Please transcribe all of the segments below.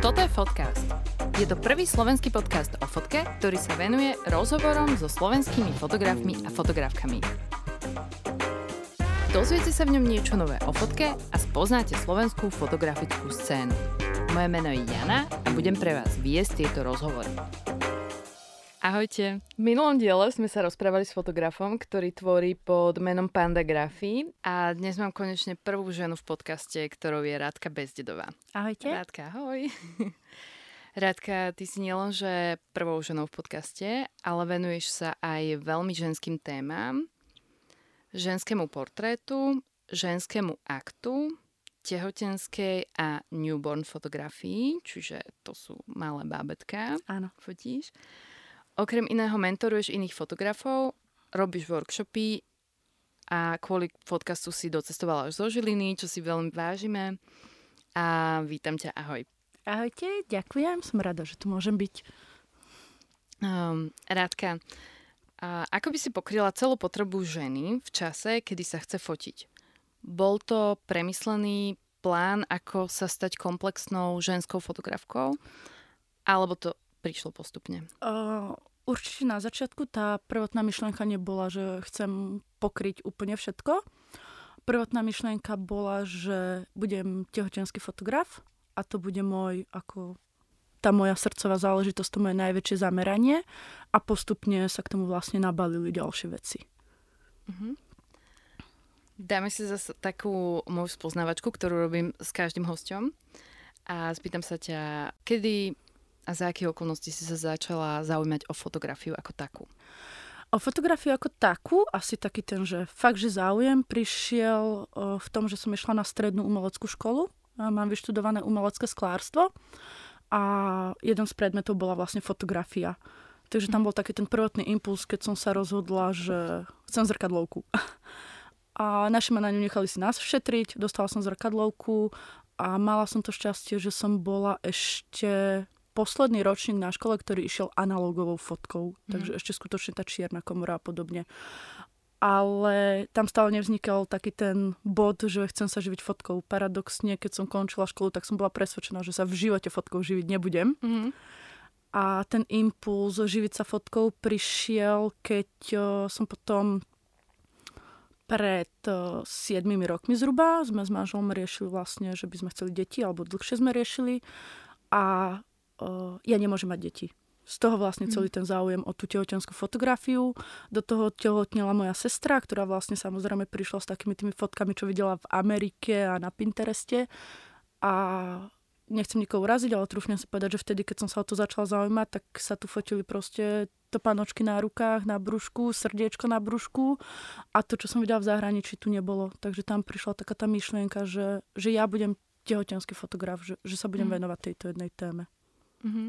Toto je Fotcast. Je to prvý slovenský podcast o fotke, ktorý sa venuje rozhovorom so slovenskými fotografmi a fotografkami. Dozviete sa v ňom niečo nové o fotke a spoznáte slovenskú fotografickú scénu. Moje meno je Jana a budem pre vás viesť tieto rozhovory. Ahojte. V minulom diele sme sa rozprávali s fotografom, ktorý tvorí pod menom Panda a dnes mám konečne prvú ženu v podcaste, ktorou je Rádka Bezdedová. Ahojte. Rádka, ahoj. Rádka, ty si nielenže prvou ženou v podcaste, ale venuješ sa aj veľmi ženským témam, ženskému portrétu, ženskému aktu, tehotenskej a newborn fotografii, čiže to sú malé bábetka. Áno. Fotíš. Okrem iného mentoruješ iných fotografov, robíš workshopy a kvôli podcastu si docestovala až zo Žiliny, čo si veľmi vážime. A vítam ťa, ahoj. Ahojte, ďakujem, som rada, že tu môžem byť. Um, Rádka, a ako by si pokryla celú potrebu ženy v čase, kedy sa chce fotiť? Bol to premyslený plán, ako sa stať komplexnou ženskou fotografkou? Alebo to prišlo postupne? Uh, Určite na začiatku tá prvotná myšlienka nebola, že chcem pokryť úplne všetko. Prvotná myšlienka bola, že budem tehotenský fotograf a to bude môj ako tá moja srdcová záležitosť, to moje najväčšie zameranie a postupne sa k tomu vlastne nabalili ďalšie veci. Uh-huh. Dáme si zase takú moju spoznávačku, ktorú robím s každým hosťom a spýtam sa ťa, kedy a za aké okolnosti si sa začala zaujímať o fotografiu ako takú? O fotografiu ako takú, asi taký ten, že fakt, že záujem prišiel v tom, že som išla na strednú umeleckú školu. Mám vyštudované umelecké sklárstvo a jeden z predmetov bola vlastne fotografia. Takže tam bol taký ten prvotný impuls, keď som sa rozhodla, že chcem zrkadlovku. A naši ma na ňu nechali si nás všetriť, dostala som zrkadlovku a mala som to šťastie, že som bola ešte posledný ročník na škole, ktorý išiel analogovou fotkou, mm. takže ešte skutočne tá čierna komora a podobne. Ale tam stále nevznikal taký ten bod, že chcem sa živiť fotkou. Paradoxne, keď som končila školu, tak som bola presvedčená, že sa v živote fotkou živiť nebudem. Mm. A ten impuls živiť sa fotkou prišiel, keď som potom pred uh, 7 rokmi zhruba sme s manželom riešili vlastne, že by sme chceli deti, alebo dlhšie sme riešili. A ja nemôžem mať deti. Z toho vlastne celý mhm. ten záujem o tú tehotenskú fotografiu. Do toho tehotnila moja sestra, ktorá vlastne samozrejme prišla s takými tými fotkami, čo videla v Amerike a na Pintereste. A nechcem nikoho uraziť, ale trúfnem si povedať, že vtedy, keď som sa o to začala zaujímať, tak sa tu fotili proste topanočky na rukách, na brúšku, srdiečko na brúšku a to, čo som videla v zahraničí, tu nebolo. Takže tam prišla taká tá myšlienka, že, že ja budem tehotenský fotograf, že, že sa budem mm. venovať tejto jednej téme. Mm-hmm.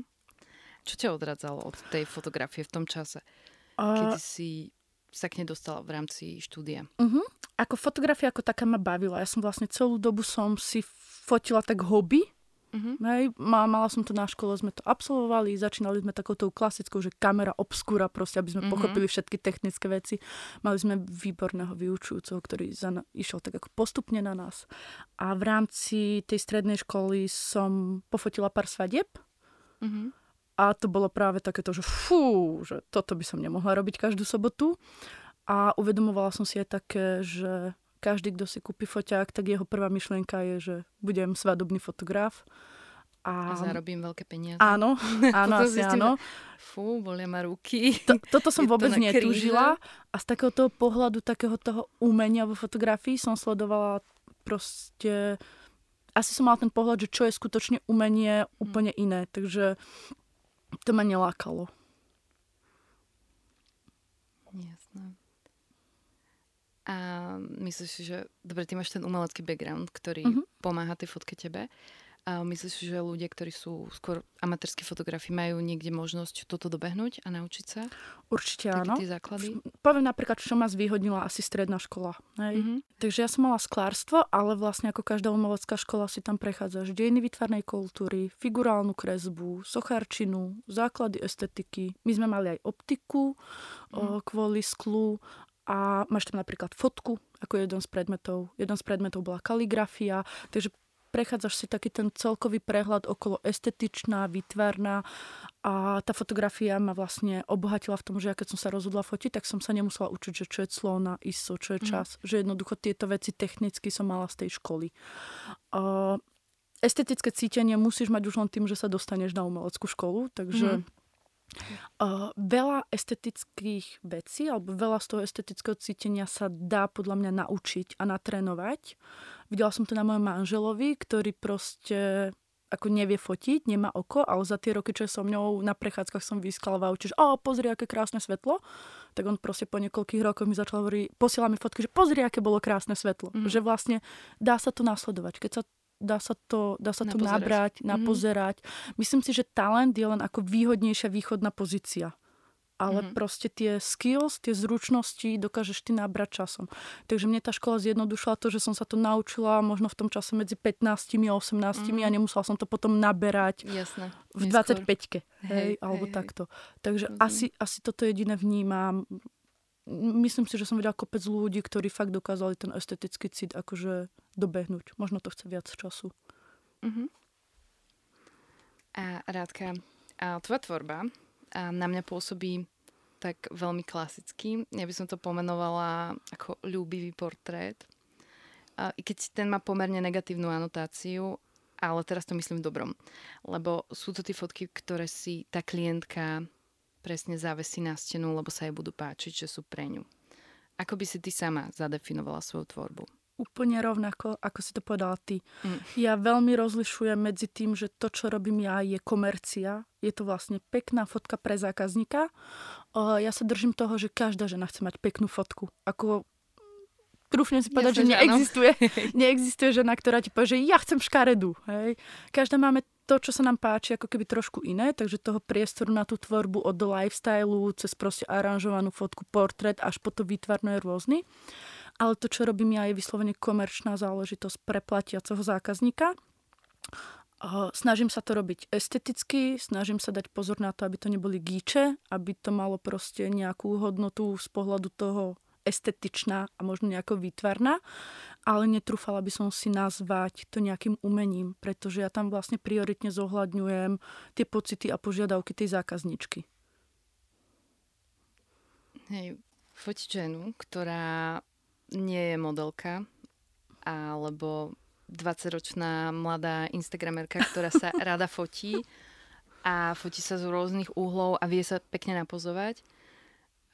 Čo ťa odradzalo od tej fotografie v tom čase, uh, kedy si sa k nej dostala v rámci štúdia? Uh-huh. Ako fotografia ako taká ma bavila. Ja som vlastne celú dobu som si fotila tak hobby. Uh-huh. Hej, mala som to na škole, sme to absolvovali, začínali sme takouto klasickou, že kamera obskúra proste, aby sme uh-huh. pochopili všetky technické veci. Mali sme výborného vyučujúceho, ktorý za na, išiel tak ako postupne na nás. A v rámci tej strednej školy som pofotila pár svadieb Mm-hmm. A to bolo práve takéto, že fú, že toto by som nemohla robiť každú sobotu. A uvedomovala som si aj také, že každý, kto si kúpi foťák, tak jeho prvá myšlienka je, že budem svadobný fotograf. A, a zarobím veľké peniaze. Áno, áno, asi áno. Fú, bolia ma ruky. To, toto som vôbec netúžila. A z takého toho pohľadu, takého toho umenia vo fotografii som sledovala proste asi som mala ten pohľad, že čo je skutočne umenie úplne iné. Takže to ma nelákalo. Jasné. A myslíš si, že dobre, ty máš ten umelecký background, ktorý uh-huh. pomáha tej fotke tebe. A myslíš, že ľudia, ktorí sú skôr amatérskí fotografi, majú niekde možnosť toto dobehnúť a naučiť sa? Určite Také áno. Tie základy? Poviem napríklad, čo ma zvýhodnila asi stredná škola. Hej. Mm-hmm. Takže ja som mala sklárstvo, ale vlastne ako každá umelecká škola si tam prechádzaš dejiny vytvarnej kultúry, figurálnu kresbu, sochárčinu, základy estetiky. My sme mali aj optiku mm. o, kvôli sklu a máš tam napríklad fotku ako jeden z predmetov. Jeden z predmetov bola kaligrafia, takže prechádzaš si taký ten celkový prehľad okolo estetičná, vytvarná a tá fotografia ma vlastne obohatila v tom, že ja keď som sa rozhodla fotiť, tak som sa nemusela učiť, že čo je clona, ISO, čo je mhm. čas. Mm. Že jednoducho tieto veci technicky som mala z tej školy. Uh, estetické cítenie musíš mať už len tým, že sa dostaneš na umeleckú školu, takže... Mm Uh, veľa estetických vecí alebo veľa z toho estetického cítenia sa dá podľa mňa naučiť a natrénovať. Videla som to na mojom manželovi, ktorý proste ako nevie fotiť, nemá oko, ale za tie roky, čo je so mňou na prechádzkach som vyskala v aute, že o, pozri, aké krásne svetlo. Tak on proste po niekoľkých rokoch mi začal hovoriť, posiela mi fotky, že pozri, aké bolo krásne svetlo. Mm. Že vlastne dá sa to nasledovať. Keď sa dá sa to, dá sa to nabrať, napozerať. Mm-hmm. Myslím si, že talent je len ako výhodnejšia východná pozícia. Ale mm-hmm. proste tie skills, tie zručnosti dokážeš ty nabrať časom. Takže mne tá škola zjednodušila to, že som sa to naučila možno v tom čase medzi 15 a 18 mm-hmm. a nemusela som to potom naberať Jasné. v 25-ke. Hej, hej, alebo hej, takto. Takže mm-hmm. asi, asi toto jediné vnímam myslím si, že som videla kopec ľudí, ktorí fakt dokázali ten estetický cit akože dobehnúť. Možno to chce viac času. Uh-huh. A Rádka, a tvoja tvorba a na mňa pôsobí tak veľmi klasicky. Ja by som to pomenovala ako ľúbivý portrét. A, I keď ten má pomerne negatívnu anotáciu, ale teraz to myslím v dobrom. Lebo sú to tie fotky, ktoré si tá klientka presne závesí na stenu, lebo sa jej budú páčiť, že sú pre ňu. Ako by si ty sama zadefinovala svoju tvorbu? Úplne rovnako, ako si to povedala ty. Mm. Ja veľmi rozlišujem medzi tým, že to, čo robím ja, je komercia. Je to vlastne pekná fotka pre zákazníka. Ja sa držím toho, že každá žena chce mať peknú fotku. Ako trúfne si povedať, ja že neexistuje, neexistuje žena, ktorá ti povie, že ja chcem škaredu. Hej. Každá máme to, čo sa nám páči, ako keby trošku iné, takže toho priestoru na tú tvorbu od lifestylu, cez proste aranžovanú fotku, portrét, až po to výtvarné rôzny. Ale to, čo robím ja, je vyslovene komerčná záležitosť pre platiaceho zákazníka. Snažím sa to robiť esteticky, snažím sa dať pozor na to, aby to neboli gíče, aby to malo proste nejakú hodnotu z pohľadu toho estetičná a možno nejako výtvarná, ale netrúfala by som si nazvať to nejakým umením, pretože ja tam vlastne prioritne zohľadňujem tie pocity a požiadavky tej zákazničky. Hej, fotiť ženu, ktorá nie je modelka, alebo 20-ročná mladá instagramerka, ktorá sa rada fotí a fotí sa z rôznych úhlov a vie sa pekne napozovať.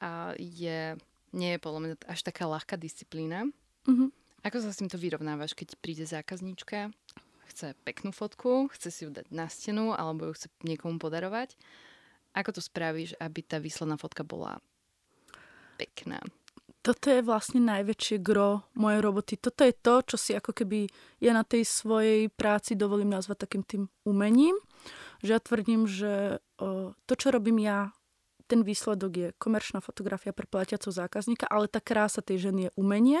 A je nie je podľa mňa až taká ľahká disciplína. Uh-huh. Ako sa s týmto vyrovnávaš, keď príde zákazníčka, chce peknú fotku, chce si ju dať na stenu alebo ju chce niekomu podarovať? Ako to spravíš, aby tá výsledná fotka bola pekná? Toto je vlastne najväčšie gro mojej roboty. Toto je to, čo si ako keby ja na tej svojej práci dovolím nazvať takým tým umením. Že ja tvrdím, že to, čo robím ja ten výsledok je komerčná fotografia pre platiaceho zákazníka, ale tá krása tej ženy je umenie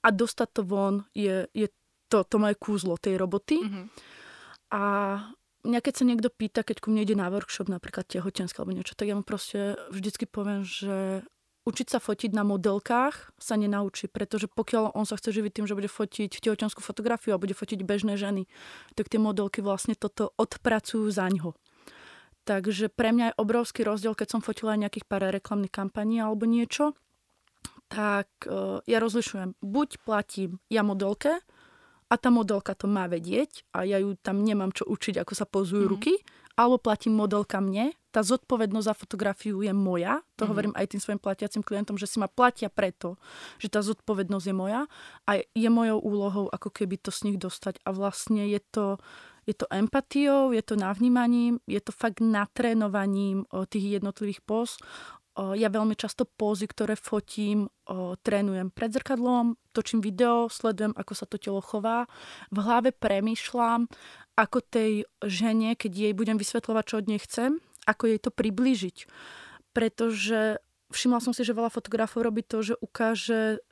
a dostať to von je, je to, to moje kúzlo tej roboty. Mm-hmm. A mňa keď sa niekto pýta, keď ku mne ide na workshop, napríklad tehotenská alebo niečo, tak ja mu proste vždycky poviem, že učiť sa fotiť na modelkách sa nenaučí, pretože pokiaľ on sa chce živiť tým, že bude fotiť tehotenskú fotografiu a bude fotiť bežné ženy, tak tie modelky vlastne toto odpracujú za ňo. Takže pre mňa je obrovský rozdiel, keď som fotila nejakých pár reklamných kampaní alebo niečo, tak uh, ja rozlišujem. Buď platím ja modelke a tá modelka to má vedieť a ja ju tam nemám čo učiť, ako sa pozujú mm-hmm. ruky, alebo platím modelka mne. Tá zodpovednosť za fotografiu je moja. To mm-hmm. hovorím aj tým svojim platiacim klientom, že si ma platia preto, že tá zodpovednosť je moja a je mojou úlohou ako keby to z nich dostať. A vlastne je to je to empatiou, je to navnímaním, je to fakt natrénovaním tých jednotlivých pos. Ja veľmi často pózy, ktoré fotím, trénujem pred zrkadlom, točím video, sledujem, ako sa to telo chová. V hlave premýšľam, ako tej žene, keď jej budem vysvetľovať, čo od nej chcem, ako jej to priblížiť. Pretože všimla som si, že veľa fotografov robí to, že ukáže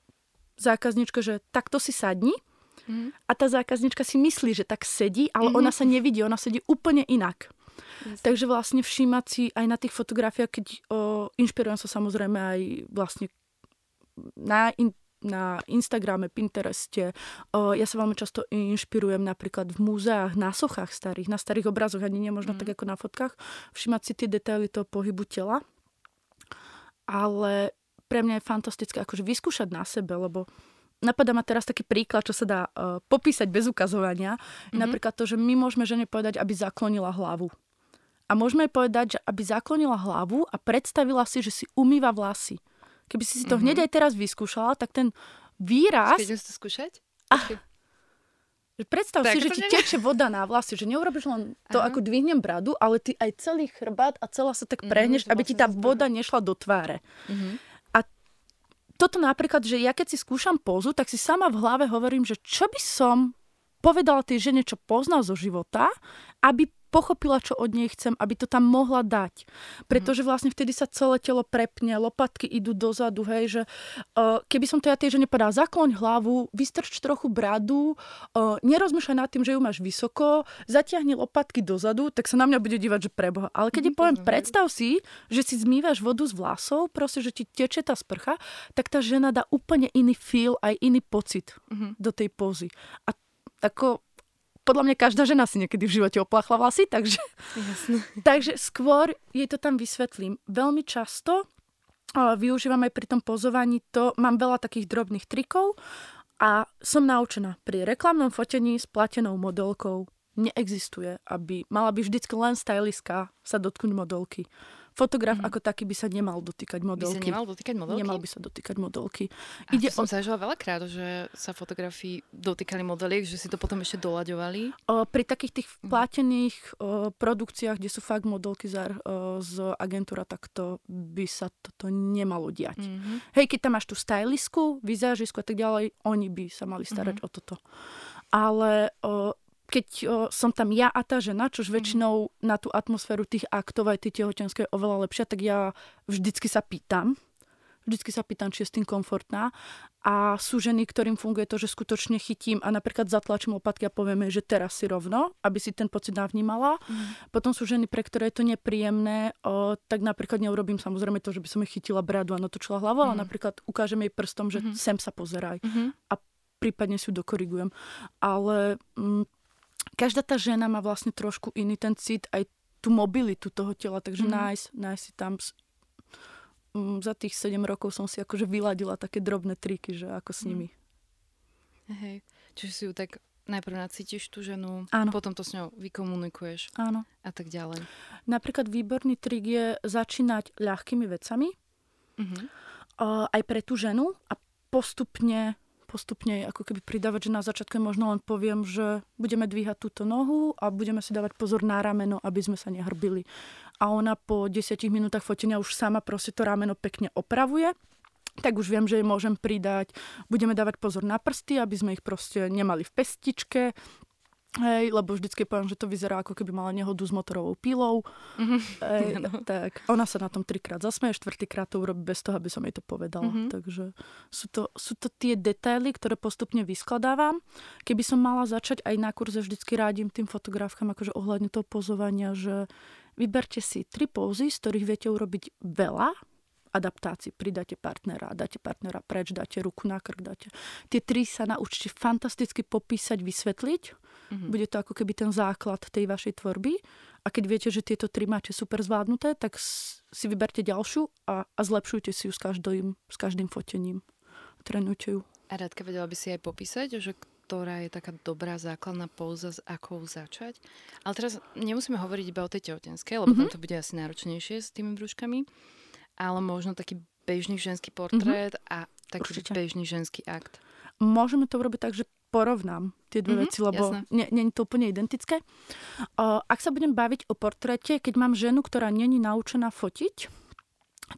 zákazničke, že takto si sadni, Mm. A tá zákaznička si myslí, že tak sedí, ale mm-hmm. ona sa nevidí, ona sedí úplne inak. Yes. Takže vlastne všímať si aj na tých fotografiách, keď o, inšpirujem sa samozrejme aj vlastne na, in, na Instagrame, Pintereste. Ja sa veľmi často inšpirujem napríklad v múzeách, na sochách starých, na starých obrazoch, ani nie možno mm. tak ako na fotkách, všimať si tie detaily toho pohybu tela. Ale pre mňa je fantastické akože vyskúšať na sebe, lebo napadá ma teraz taký príklad, čo sa dá uh, popísať bez ukazovania. Mm-hmm. Napríklad to, že my môžeme žene povedať, aby zaklonila hlavu. A môžeme jej povedať, že aby zaklonila hlavu a predstavila si, že si umýva vlasy. Keby si si to mm-hmm. hneď aj teraz vyskúšala, tak ten výraz... Keď to skúšať? Ah, predstav tak, si, že ti teče voda na vlasy, že neurobiš len to, Aha. ako dvihnem bradu, ale ty aj celý chrbát a celá sa tak mhm, prehneš, mm-hmm, aby ti tá voda nešla do tváre. Mm-hmm. Toto napríklad, že ja keď si skúšam pózu, tak si sama v hlave hovorím, že čo by som povedala tej žene, čo poznal zo života, aby pochopila, čo od nej chcem, aby to tam mohla dať. Pretože vlastne vtedy sa celé telo prepne, lopatky idú dozadu, hej, že uh, keby som to ja tej žene povedala, zakloň hlavu, vystrč trochu bradu, uh, nerozmýšľaj nad tým, že ju máš vysoko, zatiahni lopatky dozadu, tak sa na mňa bude dívať, že preboha. Ale keď mm, poviem, predstav si, že si zmývaš vodu z vlasov, proste, že ti teče tá sprcha, tak tá žena dá úplne iný feel, aj iný pocit mm-hmm. do tej pozy. A ako podľa mňa každá žena si niekedy v živote opláchla vlasy, takže, takže skôr jej to tam vysvetlím. Veľmi často využívam aj pri tom pozovaní to, mám veľa takých drobných trikov a som naučená pri reklamnom fotení s platenou modelkou neexistuje, aby mala by vždycky len stylistka sa dotknúť modelky. Fotograf mm-hmm. ako taký by sa nemal dotýkať modelky. By sa nemal dotýkať modelky? Nemal by sa dotýkať modelky. A Ide to som o... zažila veľakrát, že sa fotografi dotýkali modeliek, že si to potom ešte doľaďovali. O, pri takých tých mhm. platených o, produkciách, kde sú fakt modelky z, o, z agentúra, tak to by sa toto nemalo diať. Mm-hmm. Hej, keď tam máš tú stylisku, vizážisku a tak ďalej, oni by sa mali starať mm-hmm. o toto. Ale o, keď o, som tam ja a tá žena, čož mhm. väčšinou na tú atmosféru tých aktov aj tie tehotenské je oveľa lepšia, tak ja vždycky sa pýtam. Vždycky sa pýtam, či je s tým komfortná. A sú ženy, ktorým funguje to, že skutočne chytím a napríklad zatlačím lopatky a povieme, že teraz si rovno, aby si ten pocit navnímala. Mm. Potom sú ženy, pre ktoré je to nepríjemné, o, tak napríklad neurobím samozrejme to, že by som jej chytila bradu a natočila hlavu, mm. ale mhm. napríklad ukážem jej prstom, že mm. sem sa pozeraj. Mm. A prípadne si ju dokorigujem. Ale mm, každá tá žena má vlastne trošku iný ten cit, aj tú mobilitu toho tela, takže mm. nájsť, nájsť si tam um, za tých 7 rokov som si akože vyladila také drobné triky, že ako s mm. nimi. Hej, čiže si ju tak najprv nacítiš tú ženu, Áno. potom to s ňou vykomunikuješ Áno. a tak ďalej. Napríklad výborný trik je začínať ľahkými vecami, uh, aj pre tú ženu a postupne postupne ako keby pridávať, že na začiatku možno len poviem, že budeme dvíhať túto nohu a budeme si dávať pozor na rameno, aby sme sa nehrbili. A ona po 10 minútach fotenia už sama proste to rameno pekne opravuje tak už viem, že jej môžem pridať. Budeme dávať pozor na prsty, aby sme ich proste nemali v pestičke. Hej, lebo vždycky poviem, že to vyzerá ako keby mala nehodu s motorovou pílou. Mm-hmm. Hej, no. tak ona sa na tom trikrát zasmeje, štvrtýkrát to urobí bez toho, aby som jej to povedala. Mm-hmm. Takže sú to, sú to tie detaily, ktoré postupne vyskladávam. Keby som mala začať aj na kurze, vždycky rádim tým fotografkám akože ohľadne toho pozovania, že vyberte si tri pózy, z ktorých viete urobiť veľa, adaptácii. Pridáte partnera, dáte partnera preč, dáte ruku na krk, dáte. Tie tri sa naučte fantasticky popísať, vysvetliť Mm-hmm. Bude to ako keby ten základ tej vašej tvorby. A keď viete, že tieto tri máte super zvládnuté, tak si vyberte ďalšiu a, a zlepšujte si ju s každým, s každým fotením. Trénujte ju. A Radka, vedela by si aj popísať, že ktorá je taká dobrá základná pouza, s akou začať. Ale teraz nemusíme hovoriť iba o tej tehotenskej, lebo mm-hmm. tam to bude asi náročnejšie s tými brúškami. Ale možno taký bežný ženský portrét mm-hmm. a taký Určite. bežný ženský akt. Môžeme to urobiť tak, že porovnám tie dve mm-hmm, veci, lebo nie, nie je to úplne identické. Uh, ak sa budem baviť o portréte, keď mám ženu, ktorá není naučená fotiť,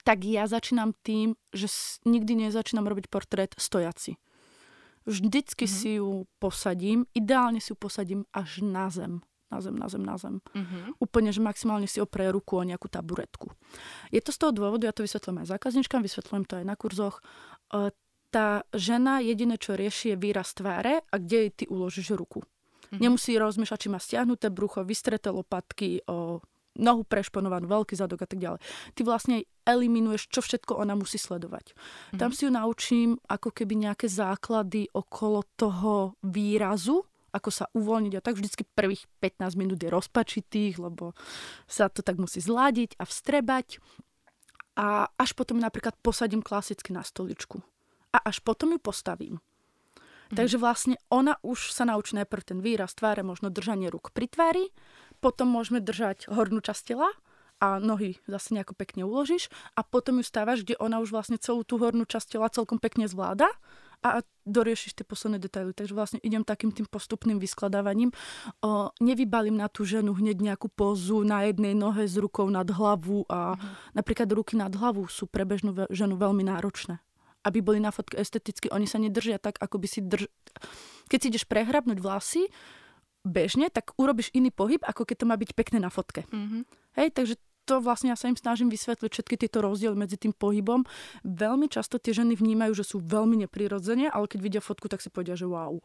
tak ja začínam tým, že nikdy nezačínam robiť portrét stojaci. Vždycky mm-hmm. si ju posadím, ideálne si ju posadím až na zem. Na zem, na zem, na zem. Mm-hmm. Úplne, že maximálne si oprie ruku o nejakú taburetku. Je to z toho dôvodu, ja to vysvetľujem aj zákazničkám, vysvetľujem to aj na kurzoch. Tá žena jediné, čo rieši, je výraz tváre a kde jej ty uložíš ruku. Mm-hmm. Nemusí rozmýšľať, či má stiahnuté brucho, vystreté lopatky, o, nohu prešponovanú, veľký zadok a tak ďalej. Ty vlastne eliminuješ, čo všetko ona musí sledovať. Mm-hmm. Tam si ju naučím ako keby nejaké základy okolo toho výrazu, ako sa uvoľniť a tak vždycky prvých 15 minút je rozpačitých, lebo sa to tak musí zladiť a vstrebať. A až potom napríklad posadím klasicky na stoličku. A až potom ju postavím. Mm. Takže vlastne ona už sa naučí najprv ten výraz tváre, možno držanie rúk pri tvári, potom môžeme držať hornú časť tela a nohy zase nejako pekne uložíš a potom ju stávaš, kde ona už vlastne celú tú hornú časť tela celkom pekne zvláda a doriešiš tie posledné detaily. Takže vlastne idem takým tým postupným vyskladávaním. O, nevybalím na tú ženu hneď nejakú pozu na jednej nohe s rukou nad hlavu a mm. napríklad ruky nad hlavu sú pre bežnú ženu veľmi náročné. Aby boli na fotke esteticky, oni sa nedržia tak, ako by si drž... Keď si ideš prehrabnúť vlasy, bežne, tak urobíš iný pohyb, ako keď to má byť pekné na fotke. Mm-hmm. Hej, takže to vlastne ja sa im snažím vysvetliť všetky tieto rozdiely medzi tým pohybom. Veľmi často tie ženy vnímajú, že sú veľmi neprirodzene, ale keď vidia fotku, tak si povedia, že wow.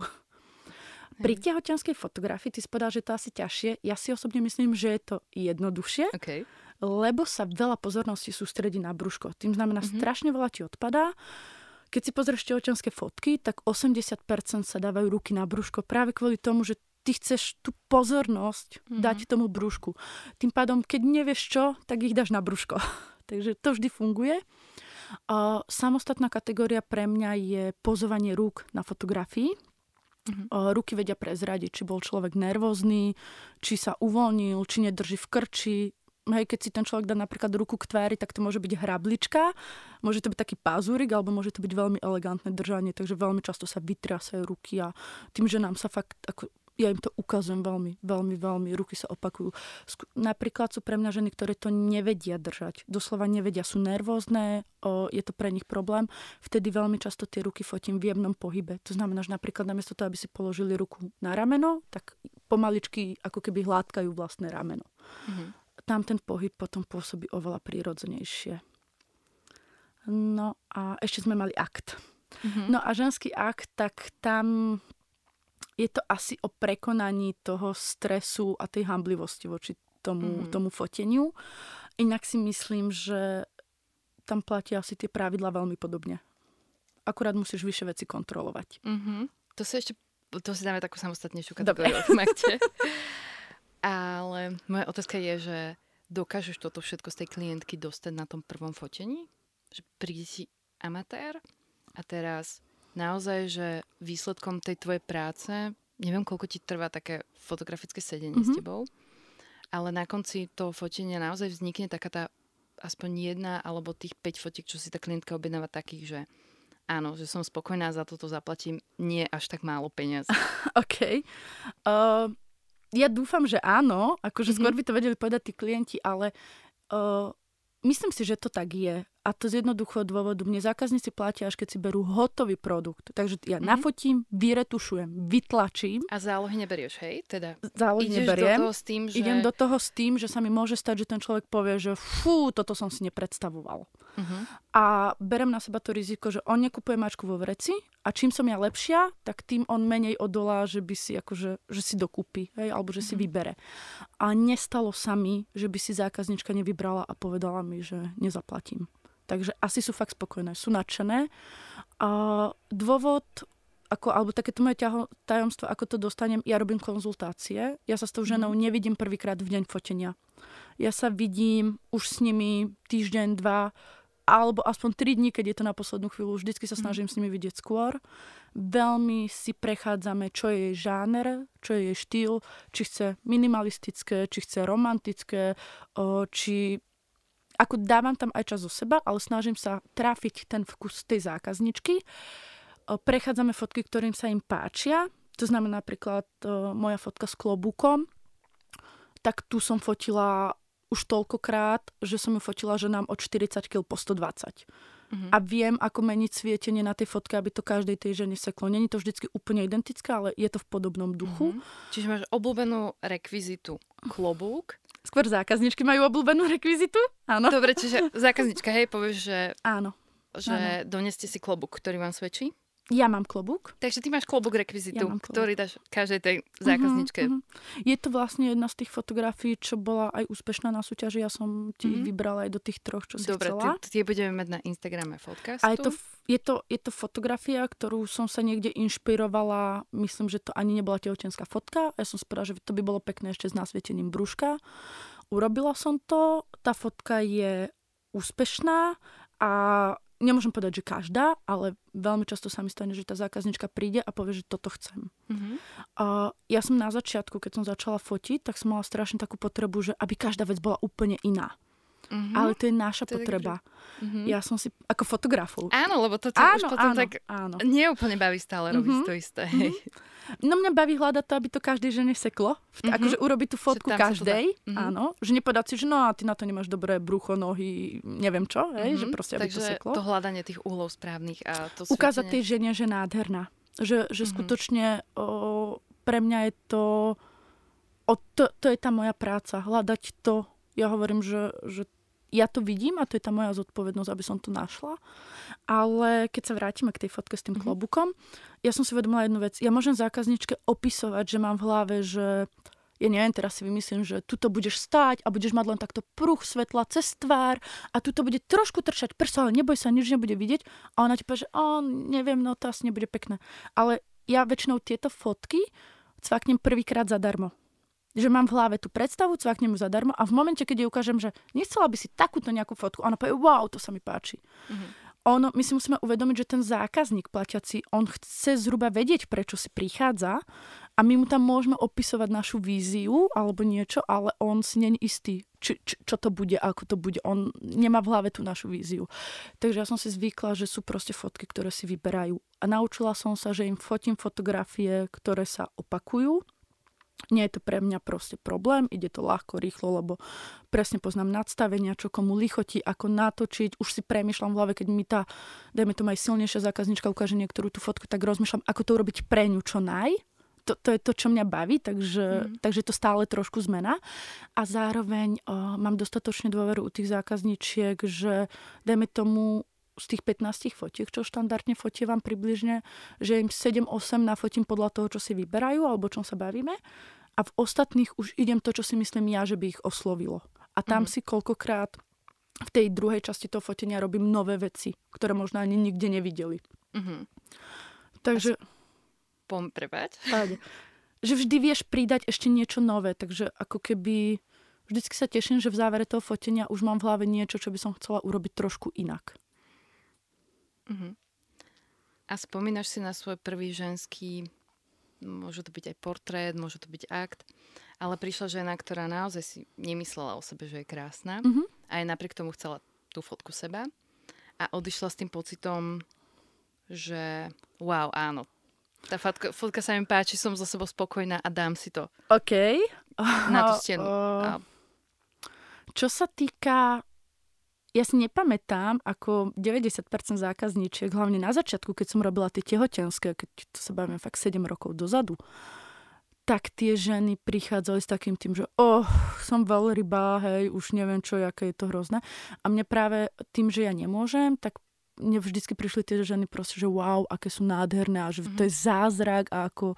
Pri tehotenskej fotografii ty si povedal, že to asi ťažšie. Ja si osobne myslím, že je to jednoduchšie, okay. lebo sa veľa pozornosti sústredí na brúško. Tým znamená, mm-hmm. strašne veľa ti odpadá. Keď si pozrieš tehotenské fotky, tak 80% sa dávajú ruky na brúško práve kvôli tomu, že ty chceš tú pozornosť mm-hmm. dať tomu brúšku. Tým pádom, keď nevieš čo, tak ich dáš na brúško. Takže to vždy funguje. Uh, samostatná kategória pre mňa je pozovanie rúk na fotografii. Mm-hmm. Uh, ruky vedia prezradiť, či bol človek nervózny, či sa uvoľnil, či nedrží v krči. Hej, keď si ten človek dá napríklad ruku k tvári, tak to môže byť hrablička, môže to byť taký pazúrik, alebo môže to byť veľmi elegantné držanie, takže veľmi často sa vytrasajú ruky a tým, že nám sa fakt ako ja im to ukazujem veľmi, veľmi, veľmi. Ruky sa opakujú. Napríklad sú pre mňa ženy, ktoré to nevedia držať. Doslova nevedia, sú nervózne, o, je to pre nich problém. Vtedy veľmi často tie ruky fotím v jemnom pohybe. To znamená, že napríklad namiesto toho, aby si položili ruku na rameno, tak pomaličky ako keby hladkajú vlastné rameno. Mm-hmm. Tam ten pohyb potom pôsobí oveľa prírodzenejšie. No a ešte sme mali akt. Mm-hmm. No a ženský akt, tak tam je to asi o prekonaní toho stresu a tej hamblivosti voči tomu, mm-hmm. tomu foteniu. Inak si myslím, že tam platia asi tie pravidla veľmi podobne. Akurát musíš vyššie veci kontrolovať. Mm-hmm. To si ešte, to si dáme takú samostatnejšiu kategóriu. Ale moja otázka je, že dokážeš toto všetko z tej klientky dostať na tom prvom fotení? Že príde si amatér a teraz naozaj, že výsledkom tej tvojej práce, neviem, koľko ti trvá také fotografické sedenie mm-hmm. s mhm. tebou, ale na konci toho fotenia naozaj vznikne taká tá aspoň jedna alebo tých 5 fotiek, čo si tá klientka objednáva takých, že áno, že som spokojná, za toto zaplatím nie až tak málo peniaz. OK. Uh, ja dúfam, že áno, akože mm-hmm. skôr by to vedeli povedať tí klienti, ale uh, myslím si, že to tak je. A to z jednoduchého dôvodu. Mne zákazníci platia, až keď si berú hotový produkt. Takže ja mm-hmm. nafotím, vyretušujem, vytlačím. A zálohy neberieš, hej? Teda zálohy ideš neberiem. do toho s tým, že... Idem do toho s tým, že sa mi môže stať, že ten človek povie, že fú, toto som si nepredstavoval. Mm-hmm. A berem na seba to riziko, že on nekupuje mačku vo vreci a čím som ja lepšia, tak tým on menej odolá, že by si akože, že si dokúpi, hej? alebo že mm-hmm. si mhm. vybere. A nestalo sa mi, že by si zákaznička nevybrala a povedala mi, že nezaplatím. Takže asi sú fakt spokojné, sú nadšené. A dôvod, ako, alebo takéto moje ťaho, tajomstvo, ako to dostanem, ja robím konzultácie. Ja sa s tou ženou mm. nevidím prvýkrát v deň fotenia. Ja sa vidím už s nimi týždeň, dva, alebo aspoň tri dní, keď je to na poslednú chvíľu. Vždycky sa mhm. snažím s nimi vidieť skôr. Veľmi si prechádzame, čo je jej žáner, čo je jej štýl, či chce minimalistické, či chce romantické, či ako dávam tam aj čas zo seba, ale snažím sa trafiť ten vkus tej zákazničky. Prechádzame fotky, ktorým sa im páčia. To znamená napríklad moja fotka s klobúkom. Tak tu som fotila už toľkokrát, že som ju fotila, že nám od 40 kg po 120. Mm-hmm. A viem, ako meniť svietenie na tej fotke, aby to každej tej žene seklo. Není to vždycky úplne identické, ale je to v podobnom duchu. Mm-hmm. Čiže máš obľúbenú rekvizitu klobúk, Skôr zákazničky majú obľúbenú rekvizitu? Áno. Dobre, čiže zákaznička, hej, povieš, že... Áno. Že áno. doneste si klobúk, ktorý vám svedčí? Ja mám klobúk. Takže ty máš klobúk rekvizitu, Ja klobúk. ktorý dáš každej tej zákazničke. Mhm, mhm. Je to vlastne jedna z tých fotografií, čo bola aj úspešná na súťaži. Ja som ti Mhm. vybrala aj do tých troch, čo si Dobre, chcela. ty, tie budeme mať na Instagrame podcastu. A je to, je, to, je to fotografia, ktorú som sa niekde inšpirovala. Myslím, že to ani nebola tehotenská fotka. Ja som povedala, že to by bolo pekné ešte s nasvietením brúška. Urobila som to. Tá fotka je úspešná a nemôžem povedať, že každá, ale veľmi často sa mi stane, že tá zákaznička príde a povie, že toto chcem. Mhm. A ja som na začiatku, keď som začala fotiť, tak som mala strašne takú potrebu, že aby každá vec bola úplne iná. Mhm. Ale to je naša To je potreba. Mhm. Ja som si, ako fotografov, Áno, lebo to ťa už potom áno, tak áno. neúplne baví stále robiť Mhm. to isté. Hej. No mňa baví hľadať to, aby to každej žene seklo. Mhm. Mm-hmm. Akože urobiť tú fotku každej. Mhm. Áno. Že nepovedať si, že no a ty na to nemáš dobré brucho, nohy, neviem čo. Hej, že Mhm. proste, aby Takže to seklo. to hľadanie tých úhlov správnych a to Ukázať tej žene, že nádherná. Že, že Mhm. skutočne o, pre mňa je to, o, to... To je tá moja práca. Hľadať to. Ja hovorím, že, že ja to vidím a to je tá moja zodpovednosť, aby som to našla. Ale keď sa vrátime k tej fotke s tým Mhm. klobukom, ja som si uvedomila jednu vec. Ja môžem zákazničke opisovať, že mám v hlave, že ja neviem, teraz si vymyslím, že tuto budeš stáť a budeš mať len takto pruh svetla cez tvár a tuto bude trošku trčať prso, ale neboj sa, nič nebude vidieť. A ona ti povie, že o, neviem, no to asi nebude pekné. Ale ja väčšinou tieto fotky cvaknem prvýkrát zadarmo. Že mám v hlave tú predstavu, cvaknem ju zadarmo a v momente, keď jej ukážem, že nechcela by si takúto nejakú fotku, ona povie, wow, to sa mi páči. Mhm. Ono, my si musíme uvedomiť, že ten zákazník platiaci, on chce zhruba vedieť, prečo si prichádza a my mu tam môžeme opisovať našu víziu alebo niečo, ale on si není istý, či, či, čo to bude, ako to bude. On nemá v hlave tú našu víziu. Takže ja som si zvykla, že sú proste fotky, ktoré si vyberajú. A naučila som sa, že im fotím fotografie, ktoré sa opakujú. Nie je to pre mňa proste problém, ide to ľahko, rýchlo, lebo presne poznám nadstavenia, čo komu lichotí, ako natočiť. Už si premyšľam v hlave, keď mi tá, dajme tomu aj silnejšia zákaznička ukáže niektorú tú fotku, tak rozmýšľam, ako to urobiť pre ňu čo naj. To, to je to, čo mňa baví, takže, mm. takže to stále trošku zmena. A zároveň o, mám dostatočne dôveru u tých zákazničiek, že dajme tomu z tých 15 fotiek, čo štandardne fotievam približne, že im 7-8 nafotím podľa toho, čo si vyberajú alebo čom sa bavíme. A v ostatných už idem to, čo si myslím ja, že by ich oslovilo. A tam Mhm. si koľkokrát v tej druhej časti toho fotenia robím nové veci, ktoré možno ani nikde nevideli. Mhm. Takže, Pom, prepáč. že vždy vieš pridať ešte niečo nové, takže ako keby vždycky sa teším, že v závere toho fotenia už mám v hlave niečo, čo by som chcela urobiť trošku inak. Mhm. A spomínaš si na svoj prvý ženský, môže to byť aj portrét, môže to byť akt, ale prišla žena, ktorá naozaj si nemyslela o sebe, že je krásna Mhm. a aj napriek tomu chcela tú fotku seba a odišla s tým pocitom, že wow, áno, tá fotka, fotka sa mi páči, som so sebou spokojná a dám si to OK. na tú stenu. O, A, Čo sa týka... Ja si nepamätám, ako 90% zákazníčiek, hlavne na začiatku, keď som robila tie tehotenské, keď to sa bavíme fakt 7 rokov dozadu, tak tie ženy prichádzali s takým tým, že oh, som veľryba, hej, už neviem čo, aké je to hrozné. A mne práve tým, že ja nemôžem, tak mne vždycky prišli tie ženy proste, že wow, aké sú nádherné a že mm-hmm. to je zázrak a ako...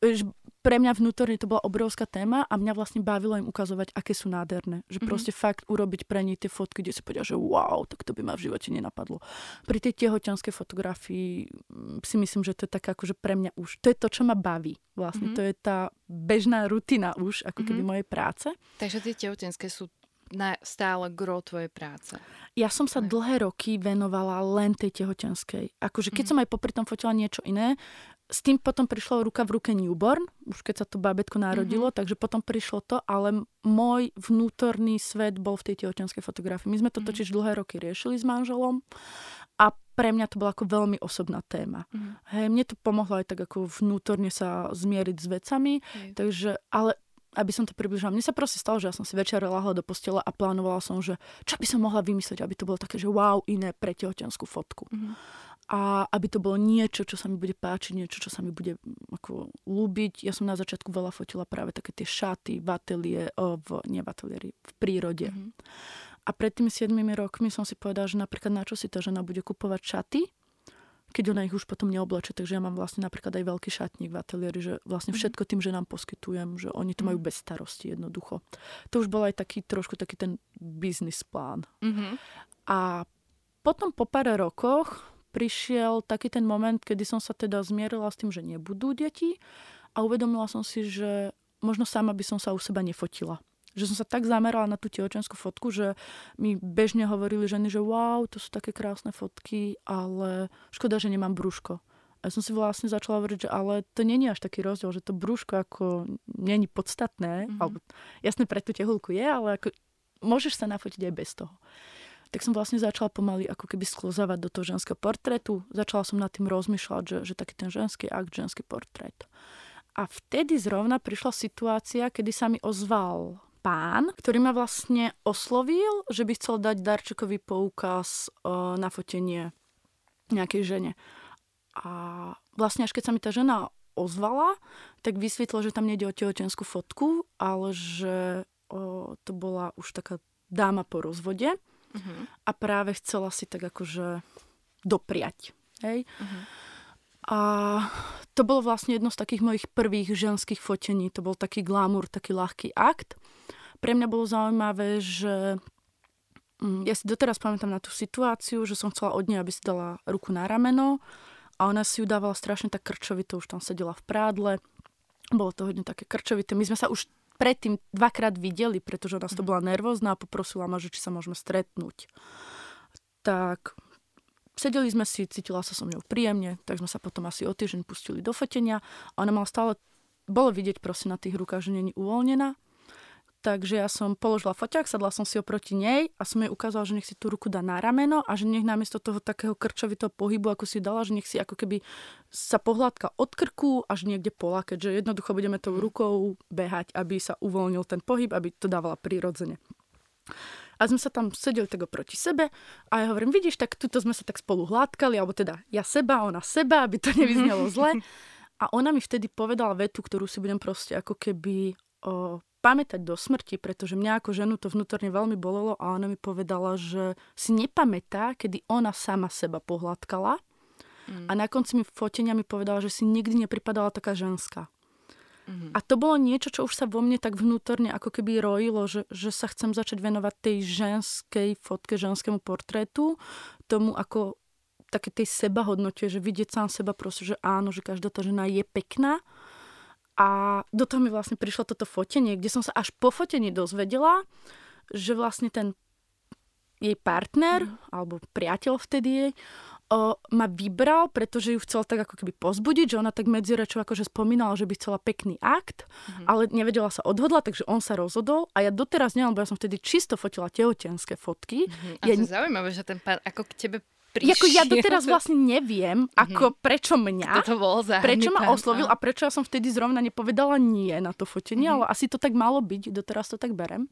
Že pre mňa vnútorne to bola obrovská téma a mňa vlastne bavilo im ukazovať, aké sú nádherné. Že mm-hmm. proste fakt urobiť pre nich tie fotky, kde si povedia, že wow, tak to by ma v živote nenapadlo. Pri tej tehotenskej fotografii mm, si myslím, že to je taká akože pre mňa už, to je to, čo ma baví. Vlastne Mhm. mm-hmm. to je tá bežná rutina už, ako keby Mhm. mojej práce. takže tie tehotenské sú na stále gro tvojej práce. Ja som sa Tak. dlhé roky venovala len tej tehotenskej. Akože keď Mhm. som aj popri tom fotila niečo iné, s tým potom prišlo ruka v ruke newborn, už keď sa to bábetko narodilo, Mhm. takže potom prišlo to, ale môj vnútorný svet bol v tej tehotenskej fotografii. My sme to Mhm. totiž dlhé roky riešili s manželom a pre mňa to bola ako veľmi osobná téma. Mhm. Hej, mne to pomohlo aj tak ako vnútorne sa zmieriť s vecami, Hej. takže, ale aby som to približila. Mne sa proste stalo, že ja som si večer lahla do postela a plánovala som, že čo by som mohla vymyslieť, aby to bolo také, že wow, iné pre tehotenskú fotku. Mhm. A aby to bolo niečo, čo sa mi bude páčiť, niečo, čo sa mi bude mm, ako ľúbiť. Ja som na začiatku veľa fotila práve také tie šaty v ateliéri, v, nie v ateliéri, v prírode. Mhm. A pred tými 7 rokmi som si povedala, že napríklad na čo si tá žena bude kupovať šaty, keď ona ich už potom neobleče. Takže ja mám vlastne napríklad aj veľký šatník v ateliéri, že vlastne mhm. všetko tým, že nám poskytujem, že oni to majú mhm. bez starosti jednoducho. To už bol aj taký trošku taký ten biznis plán. Mm-hmm. A potom po pár rokoch prišiel taký ten moment, kedy som sa teda zmierila s tým, že nebudú deti a uvedomila som si, že možno sama by som sa u seba nefotila že som sa tak zamerala na tú tehotenskú fotku, že mi bežne hovorili ženy, že wow, to sú také krásne fotky, ale škoda, že nemám brúško. A som si vlastne začala hovoriť, že ale to není až taký rozdiel, že to brúško ako není podstatné, mm-hmm. alebo jasne pre tú tehulku je, ale ako môžeš sa nafotiť aj bez toho. Tak som vlastne začala pomaly ako keby sklozávať do toho ženského portrétu. Začala som nad tým rozmýšľať, že, že taký ten ženský akt, ženský portrét. A vtedy zrovna prišla situácia, kedy sa mi ozval pán, ktorý ma vlastne oslovil, že by chcel dať darčekový poukaz uh, na fotenie nejakej žene. A vlastne až keď sa mi tá žena ozvala, tak vysvetlil, že tam nejde o tehotenskú fotku, ale že o, to bola už taká dáma po rozvode uh-huh. a práve chcela si tak akože dopriať. Hej? Uh-huh. A to bolo vlastne jedno z takých mojich prvých ženských fotení. To bol taký glamour, taký ľahký akt pre mňa bolo zaujímavé, že mm, ja si doteraz pamätám na tú situáciu, že som chcela od nej, aby si dala ruku na rameno a ona si ju dávala strašne tak krčovito, už tam sedela v prádle. Bolo to hodne také krčovité. My sme sa už predtým dvakrát videli, pretože ona to mhm. bola nervózna a poprosila ma, že či sa môžeme stretnúť. Tak sedeli sme si, cítila sa som ňou príjemne, tak sme sa potom asi o týždeň pustili do fotenia a ona mala stále, bolo vidieť proste na tých rukách, že není uvoľnená Takže ja som položila foťák, sadla som si oproti nej a som jej ukázala, že nech si tú ruku dá na rameno a že nech namiesto toho takého krčovitého pohybu, ako si dala, že nech si ako keby sa pohľadka od krku až niekde pola, keďže jednoducho budeme tou rukou behať, aby sa uvoľnil ten pohyb, aby to dávala prirodzene. A sme sa tam sedeli tak oproti sebe a ja hovorím, vidíš, tak tuto sme sa tak spolu hladkali, alebo teda ja seba, ona seba, aby to nevyznelo zle. A ona mi vtedy povedala vetu, ktorú si budem proste ako keby o, pamätať do smrti, pretože mňa ako ženu to vnútorne veľmi bolelo a ona mi povedala, že si nepamätá, kedy ona sama seba pohľadkala mm. a na konci mi fotenia mi povedala, že si nikdy nepripadala taká ženská. Mm-hmm. A to bolo niečo, čo už sa vo mne tak vnútorne ako keby rojilo, že, že sa chcem začať venovať tej ženskej fotke, ženskému portrétu, tomu ako také tej sebahodnote, že vidieť sám seba proste, že áno, že každá tá žena je pekná a do toho mi vlastne prišlo toto fotenie, kde som sa až po fotení dozvedela, že vlastne ten jej partner, mm. alebo priateľ vtedy jej, o, ma vybral, pretože ju chcel tak ako keby pozbudiť, že ona tak medzi rečou akože spomínala, že by chcela pekný akt, mm. ale nevedela sa odhodla, takže on sa rozhodol a ja doteraz neviem, lebo ja som vtedy čisto fotila tehotenské fotky. Mm. A ja... to je zaujímavé, že ten pár ako k tebe prišiel. Jako ja doteraz vlastne neviem, ako, mm-hmm. prečo mňa, to bol prečo ma oslovil a prečo ja som vtedy zrovna nepovedala nie na to fotenie, mm-hmm. ale asi to tak malo byť, doteraz to tak berem.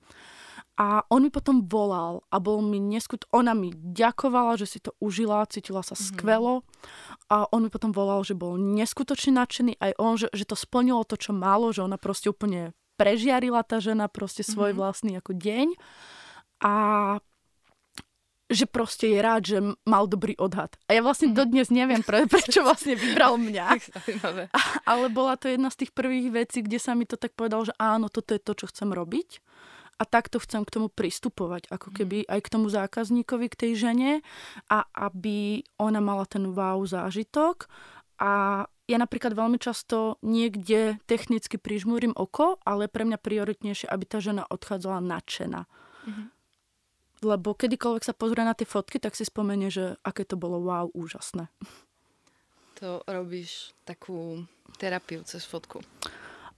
A on mi potom volal a bol mi neskut... Ona mi ďakovala, že si to užila, cítila sa mm-hmm. skvelo. A on mi potom volal, že bol neskutočne nadšený. Aj on, že, že to splnilo to, čo malo, že ona proste úplne prežiarila tá žena proste svoj mm-hmm. vlastný ako deň. A že proste je rád, že mal dobrý odhad. A ja vlastne mm. dodnes neviem, pre, prečo vlastne vybral mňa. Ale bola to jedna z tých prvých vecí, kde sa mi to tak povedal, že áno, toto je to, čo chcem robiť. A takto chcem k tomu pristupovať, ako mhm. keby aj k tomu zákazníkovi, k tej žene a aby ona mala ten wow zážitok. A ja napríklad veľmi často niekde technicky prižmúrim oko, ale pre mňa prioritnejšie, aby tá žena odchádzala nadšená. Mm-hmm lebo kedykoľvek sa pozrie na tie fotky, tak si spomenie, že aké to bolo wow, úžasné. To robíš takú terapiu cez fotku.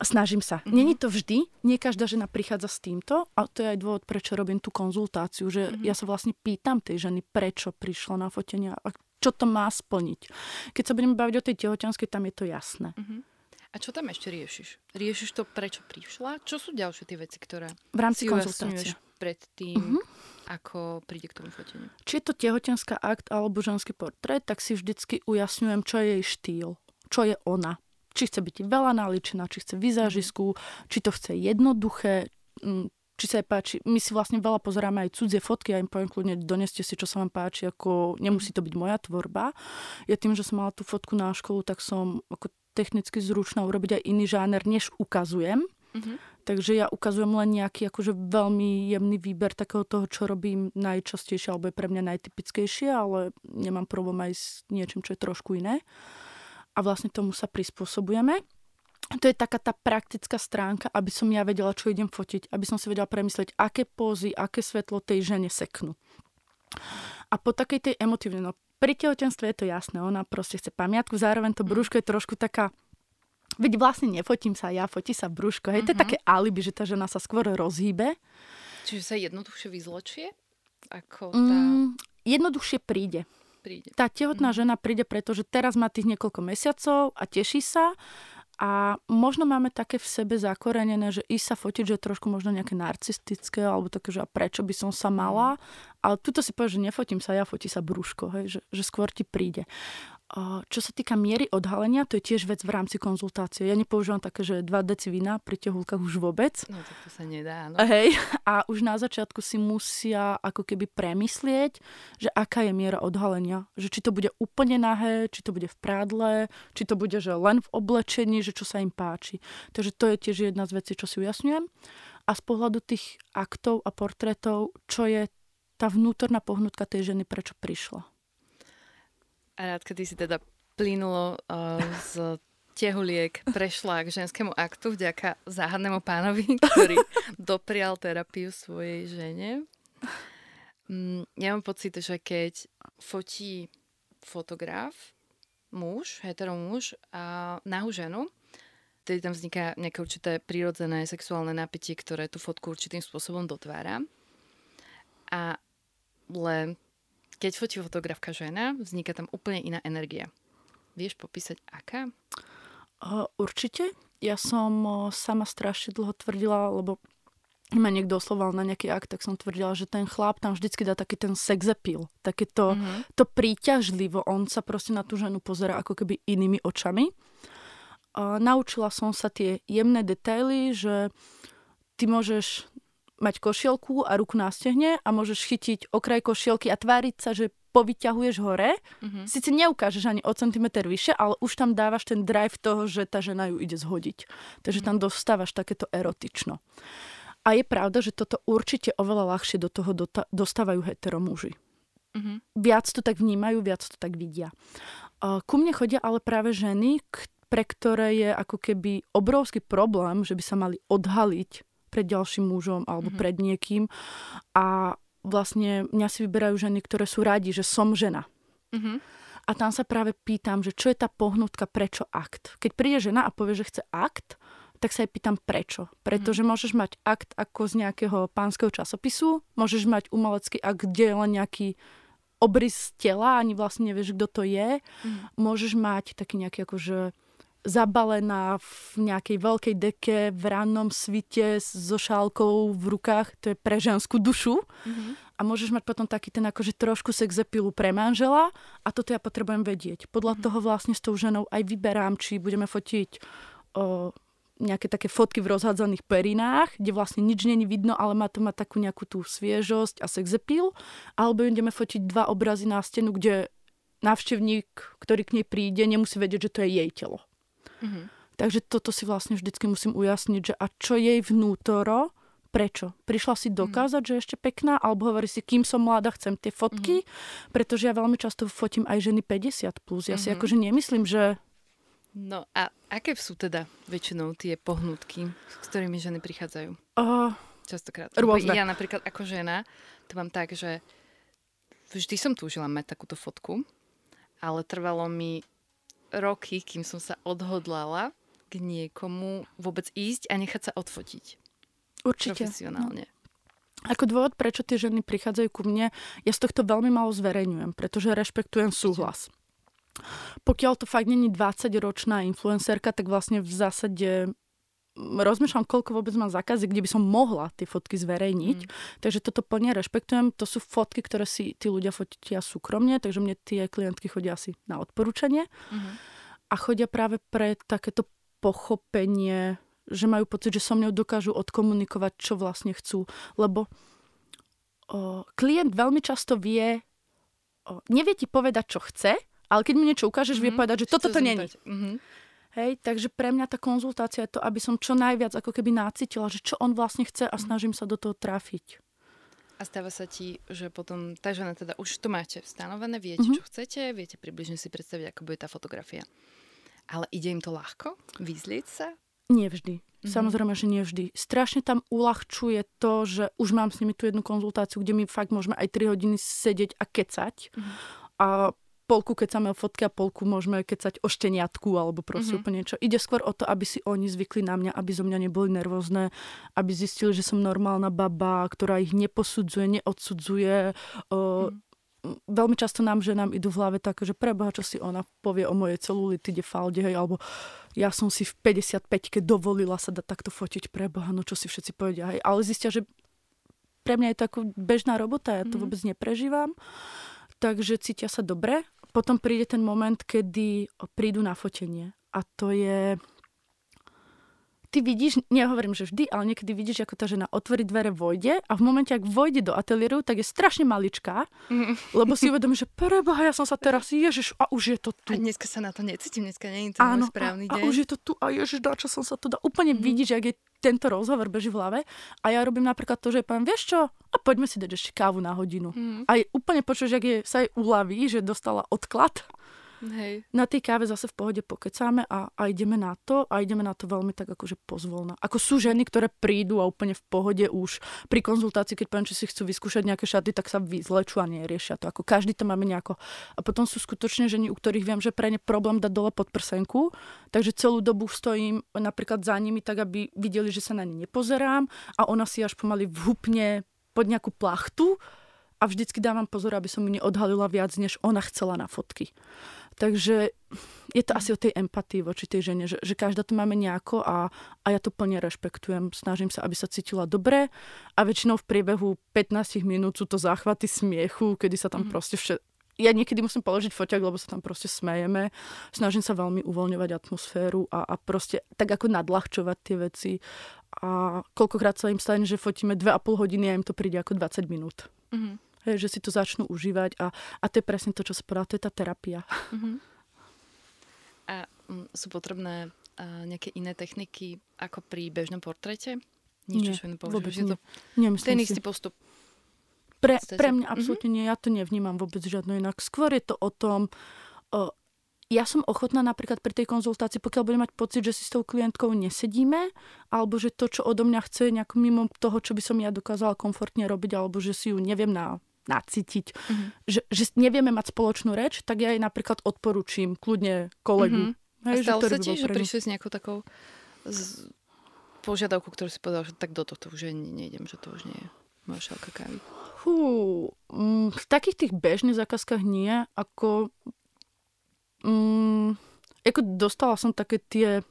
Snažím sa. Mm-hmm. Není to vždy, nie každá žena prichádza s týmto a to je aj dôvod, prečo robím tú konzultáciu, že mm-hmm. ja sa vlastne pýtam tej ženy, prečo prišla na fotenia a čo to má splniť. Keď sa budeme baviť o tej tehotenskej, tam je to jasné. Mm-hmm. A čo tam ešte riešiš? Riešiš to, prečo prišla? Čo sú ďalšie tie veci, ktoré v rámci konzultácie pred tým, mm-hmm. Ako príde k tomu foteniu? Či je to tehotenská akt alebo ženský portrét, tak si vždycky ujasňujem, čo je jej štýl, čo je ona. Či chce byť veľa naličená, či chce vizážisku, mm-hmm. či to chce jednoduché, mm, či sa jej páči. My si vlastne veľa pozeráme aj cudzie fotky, ja im poviem kľudne, doneste si, čo sa vám páči, ako nemusí to byť moja tvorba. Ja tým, že som mala tú fotku na školu, tak som ako technicky zručná urobiť aj iný žáner, než ukazujem. Mm-hmm. Takže ja ukazujem len nejaký akože veľmi jemný výber takého toho, čo robím najčastejšie, alebo je pre mňa najtypickejšie, ale nemám problém aj s niečím, čo je trošku iné. A vlastne tomu sa prispôsobujeme. To je taká tá praktická stránka, aby som ja vedela, čo idem fotiť, aby som si vedela premyslieť, aké pózy, aké svetlo tej žene seknú. A po takej tej emotívnej, no pri tehotenstve je to jasné, ona proste chce pamiatku, zároveň to brúško je trošku taká Veď vlastne nefotím sa ja, fotí sa brúško. Hej, uh-huh. to je mhm. také alibi, že tá žena sa skôr rozhýbe. Čiže sa jednoduchšie vyzločie? Ako tá... Mm, jednoduchšie príde. príde. Tá tehotná uh-huh. žena príde, pretože teraz má tých niekoľko mesiacov a teší sa a možno máme také v sebe zakorenené, že ísť sa fotiť, že je trošku možno nejaké narcistické, alebo také, že a prečo by som sa mala. Mhm. Ale tuto si povie, že nefotím sa ja, fotí sa brúško, hej, že, že skôr ti príde. Čo sa týka miery odhalenia, to je tiež vec v rámci konzultácie. Ja nepoužívam také, že 2 deci vína pri tehulkách už vôbec. No tak to sa nedá, no. Hej, a už na začiatku si musia ako keby premyslieť, že aká je miera odhalenia. Že či to bude úplne nahé, či to bude v prádle, či to bude že len v oblečení, že čo sa im páči. Takže to je tiež jedna z vecí, čo si ujasňujem. A z pohľadu tých aktov a portrétov, čo je tá vnútorná pohnutka tej ženy, prečo prišla. A rád, kedy si teda plynulo uh, z tehuliek prešla k ženskému aktu vďaka záhadnému pánovi, ktorý doprial terapiu svojej žene. Mm, ja mám pocit, že keď fotí fotograf, muž, hetero muž a nahú ženu, tedy tam vzniká nejaké určité prírodzené sexuálne napätie, ktoré tú fotku určitým spôsobom dotvára. A len keď fotí fotografka žena, vzniká tam úplne iná energia. Vieš popísať, aká? Uh, určite. Ja som uh, sama strašne dlho tvrdila, lebo ma niekto osloval na nejaký akt, tak som tvrdila, že ten chlap tam vždycky dá taký ten sex appeal, také to, mm-hmm. to príťažlivo. On sa proste na tú ženu pozera ako keby inými očami. Uh, naučila som sa tie jemné detaily, že ty môžeš mať košielku a ruku na stehne a môžeš chytiť okraj košielky a tváriť sa, že povyťahuješ hore. Mm-hmm. Sice neukážeš ani o centimetr vyššie, ale už tam dávaš ten drive toho, že tá žena ju ide zhodiť. Takže mm-hmm. tam dostávaš takéto erotično. A je pravda, že toto určite oveľa ľahšie do toho dostávajú heteromuži. Mm-hmm. Viac to tak vnímajú, viac to tak vidia. Ku mne chodia ale práve ženy, pre ktoré je ako keby obrovský problém, že by sa mali odhaliť pred ďalším mužom alebo mm-hmm. pred niekým. A vlastne mňa si vyberajú ženy, ktoré sú radi, že som žena. Mm-hmm. A tam sa práve pýtam, že čo je tá pohnutka, prečo akt. Keď príde žena a povie, že chce akt, tak sa aj pýtam prečo. Pretože mm. môžeš mať akt ako z nejakého pánskeho časopisu, môžeš mať umelecký akt, kde je len nejaký obrys tela, ani vlastne nevieš, kto to je. Mm. Môžeš mať taký nejaký akože zabalená v nejakej veľkej deke v rannom svite so šálkou v rukách, to je pre ženskú dušu. Mm-hmm. A môžeš mať potom taký ten akože trošku sexepilu pre manžela a toto ja potrebujem vedieť. Podľa mm-hmm. toho vlastne s tou ženou aj vyberám, či budeme fotiť o, nejaké také fotky v rozhádzaných perinách, kde vlastne nič není vidno, ale má to mať takú nejakú tú sviežosť a sexepil, alebo ideme fotiť dva obrazy na stenu, kde návštevník, ktorý k nej príde, nemusí vedieť, že to je jej telo. Mm-hmm. Takže toto si vlastne vždycky musím ujasniť, že a čo jej vnútoro, prečo? Prišla si dokázať, mm. že ešte pekná, alebo hovorí si, kým som mladá, chcem tie fotky, mm. pretože ja veľmi často fotím aj ženy 50+. Plus. Ja mm-hmm. si mhm. akože nemyslím, že... No a aké sú teda väčšinou tie pohnutky, s ktorými ženy prichádzajú? Uh, Častokrát. Rôzne. Ja napríklad ako žena to mám tak, že vždy som túžila mať takúto fotku, ale trvalo mi roky, kým som sa odhodlala k niekomu vôbec ísť a nechať sa odfotiť. Určite. Profesionálne. No. Ako dôvod, prečo tie ženy prichádzajú ku mne, ja z tohto veľmi malo zverejňujem, pretože rešpektujem súhlas. Pokiaľ to fakt není 20-ročná influencerka, tak vlastne v zásade rozmýšľam, koľko vôbec mám zákazy, kde by som mohla tie fotky zverejniť. Mm. Takže toto plne rešpektujem. To sú fotky, ktoré si tí ľudia fotia súkromne, takže mne tie klientky chodia asi na odporúčanie. Mm. A chodia práve pre takéto pochopenie, že majú pocit, že so mnou dokážu odkomunikovať, čo vlastne chcú. Lebo o, klient veľmi často vie, o, nevie ti povedať, čo chce, ale keď mu niečo ukážeš, mm-hmm. vie mhm. povedať, že toto to není. Mm-hmm. Hej, takže pre mňa tá konzultácia je to, aby som čo najviac ako keby nácitila, že čo on vlastne chce a mhm. snažím sa do toho trafiť. A stáva sa ti, že potom tá žena teda už to máte stanovené, viete, mm-hmm. čo chcete, viete približne si predstaviť, ako bude tá fotografia. Ale ide im to ľahko? Vyzlieť sa? Nie vždy. Mm-hmm. Samozrejme, že nie vždy. Strašne tam uľahčuje to, že už mám s nimi tú jednu konzultáciu, kde my fakt môžeme aj 3 hodiny sedieť a kecať. Mm-hmm. A polku kecame o fotke a polku môžeme kecať o šteniatku alebo proste mm-hmm. úplne niečo. Ide skôr o to, aby si oni zvykli na mňa, aby zo mňa neboli nervózne, aby zistili, že som normálna baba, ktorá ich neposudzuje, neodsudzuje. Uh, mm-hmm veľmi často nám, že nám idú v hlave tak, že preboha, čo si ona povie o mojej celulitide, falde, hej, alebo ja som si v 55-ke dovolila sa dať takto fotiť, preboha, no čo si všetci povedia, hej. Ale zistia, že pre mňa je to ako bežná robota, ja to mm-hmm. vôbec neprežívam, takže cítia sa dobre potom príde ten moment, kedy prídu na fotenie. A to je ty vidíš, nehovorím, že vždy, ale niekedy vidíš, ako tá žena otvorí dvere, vojde a v momente, ak vojde do ateliéru, tak je strašne maličká, mm. lebo si uvedomí, že preboha, ja som sa teraz, ježiš, a už je to tu. A dneska sa na to necítim, dneska nie je to Áno, správny a, deň. a už je to tu a ježiš, čo som sa to dá. Úplne mm. vidíš, ak je tento rozhovor beží v hlave a ja robím napríklad to, že poviem, vieš čo, a poďme si dať ešte kávu na hodinu. Mm. A je úplne počuješ, ak je, sa jej uľaví, že dostala odklad Hej. Na tej káve zase v pohode pokecáme a, a ideme na to a ideme na to veľmi tak akože pozvolna. Ako sú ženy, ktoré prídu a úplne v pohode už pri konzultácii, keď poviem, či si chcú vyskúšať nejaké šaty, tak sa vyzlečú a neriešia to. Ako každý to máme nejako. A potom sú skutočne ženy, u ktorých viem, že pre ne problém dať dole pod prsenku, takže celú dobu stojím napríklad za nimi tak, aby videli, že sa na ne nepozerám a ona si až pomaly vhupne pod nejakú plachtu a vždycky dávam pozor, aby som mu neodhalila viac, než ona chcela na fotky. Takže je to asi o tej empatii voči tej žene, že, že každá to máme nejako a, a ja to plne rešpektujem. Snažím sa, aby sa cítila dobre a väčšinou v priebehu 15 minút sú to záchvaty smiechu, kedy sa tam mm-hmm. proste vše... Ja niekedy musím položiť foťak, lebo sa tam proste smejeme. Snažím sa veľmi uvoľňovať atmosféru a, a proste tak ako nadľahčovať tie veci. A koľkokrát sa im stane, že fotíme 2,5 hodiny a im to príde ako 20 minút. Mm-hmm. Že si to začnú užívať a, a to je presne to, čo sa povedala, to je tá terapia. Uh-huh. A um, sú potrebné uh, nejaké iné techniky ako pri bežnom portrete? Nič, Nie, vôbec nie. To Nemyslím ten istý postup. Pre, pre mňa absolútne uh-huh. nie, ja to nevnímam vôbec žiadno inak. Skôr je to o tom, uh, ja som ochotná napríklad pri tej konzultácii, pokiaľ budem mať pocit, že si s tou klientkou nesedíme, alebo že to, čo odo mňa chce, nejako mimo toho, čo by som ja dokázala komfortne robiť, alebo že si ju neviem na nacítiť, mm-hmm. že, že nevieme mať spoločnú reč, tak ja jej napríklad odporúčim kľudne kolegu. Mm-hmm. Hej, A stalo sa ti, že prišli s nejakou takou z požiadavku, ktorú si povedal, že tak do tohto už nejdem, že to už nie je moja šálka kávy? Hú, mm, v takých tých bežných zákazkách nie, ako... Mm, ako dostala som také tie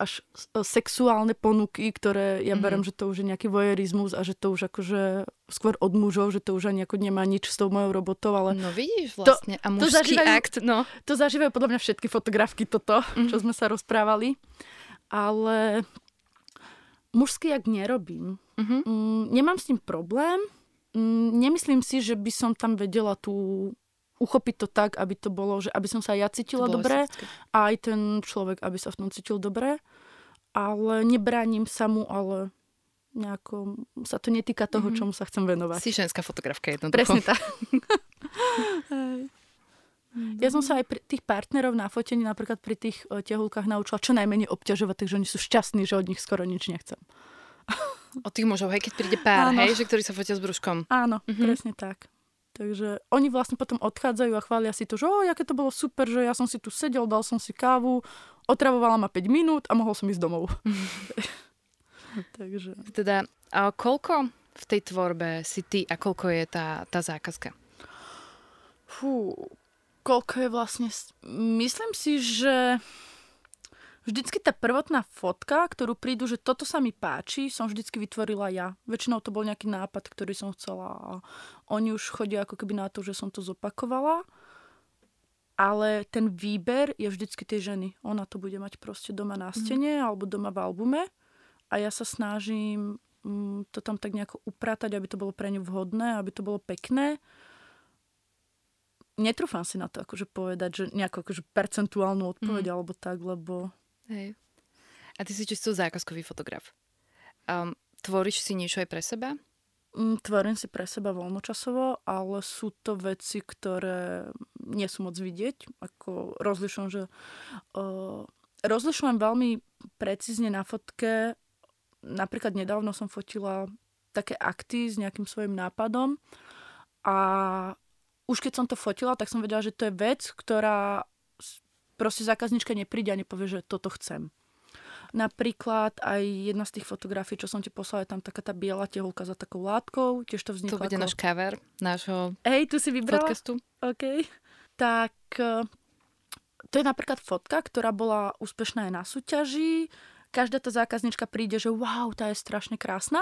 až e, sexuálne ponuky, ktoré ja mm-hmm. berem, že to už je nejaký vojerizmus a že to už akože skôr od mužov, že to už ani ako nemá nič s tou mojou robotou, ale... No vidíš vlastne, to, a mužský to zažívajú, akt, no. To zažívajú podľa mňa všetky fotografky toto, mm-hmm. čo sme sa rozprávali, ale mužský akt nerobím. Mm-hmm. Mm, nemám s tým problém, mm, nemyslím si, že by som tam vedela tú uchopiť to tak, aby to bolo, že aby som sa ja cítila dobre a aj ten človek, aby sa v tom cítil dobre. Ale nebránim sa mu, ale nejako sa to netýka toho, mm-hmm. čomu sa chcem venovať. Si ženská fotografka jednoducho. Presne tak. ja som sa aj pri tých partnerov na fotení, napríklad pri tých uh, tehulkách naučila čo najmenej obťažovať, takže oni sú šťastní, že od nich skoro nič nechcem. Od tých mužov, hej, keď príde pár, Áno. hej, že ktorí sa fotia s brúškom. Áno, mm-hmm. presne tak. Takže oni vlastne potom odchádzajú a chvália si to, že o, aké to bolo super, že ja som si tu sedel, dal som si kávu, otravovala ma 5 minút a mohol som ísť domov. Takže... Teda, a koľko v tej tvorbe si ty a koľko je tá, tá zákazka? Fú, koľko je vlastne... Myslím si, že vždycky tá prvotná fotka, ktorú prídu, že toto sa mi páči, som vždycky vytvorila ja. Väčšinou to bol nejaký nápad, ktorý som chcela a oni už chodia ako keby na to, že som to zopakovala. Ale ten výber je vždycky tej ženy. Ona to bude mať proste doma na stene mm. alebo doma v albume a ja sa snažím mm, to tam tak nejako upratať, aby to bolo pre ňu vhodné, aby to bolo pekné. Netrúfam si na to akože povedať, že nejakú akože percentuálnu odpoveď mm. alebo tak, lebo... Hej. A ty si čisto zákazkový fotograf. Um, tvoríš si niečo aj pre seba? Mm, tvorím si pre seba voľnočasovo, ale sú to veci, ktoré nie sú moc vidieť. Ako rozlišujem, že uh, rozlišujem veľmi precízne na fotke. Napríklad nedávno som fotila také akty s nejakým svojim nápadom a už keď som to fotila, tak som vedela, že to je vec, ktorá proste zákaznička nepríde a nepovie, že toto chcem. Napríklad aj jedna z tých fotografií, čo som ti poslala, je tam taká tá biela tehulka za takou látkou. Tiež to vzniklo To bude ako... náš cover nášho Hej, tu si vybrala? podcastu. OK. Tak e, to je napríklad fotka, ktorá bola úspešná aj na súťaži. Každá tá zákaznička príde, že wow, tá je strašne krásna.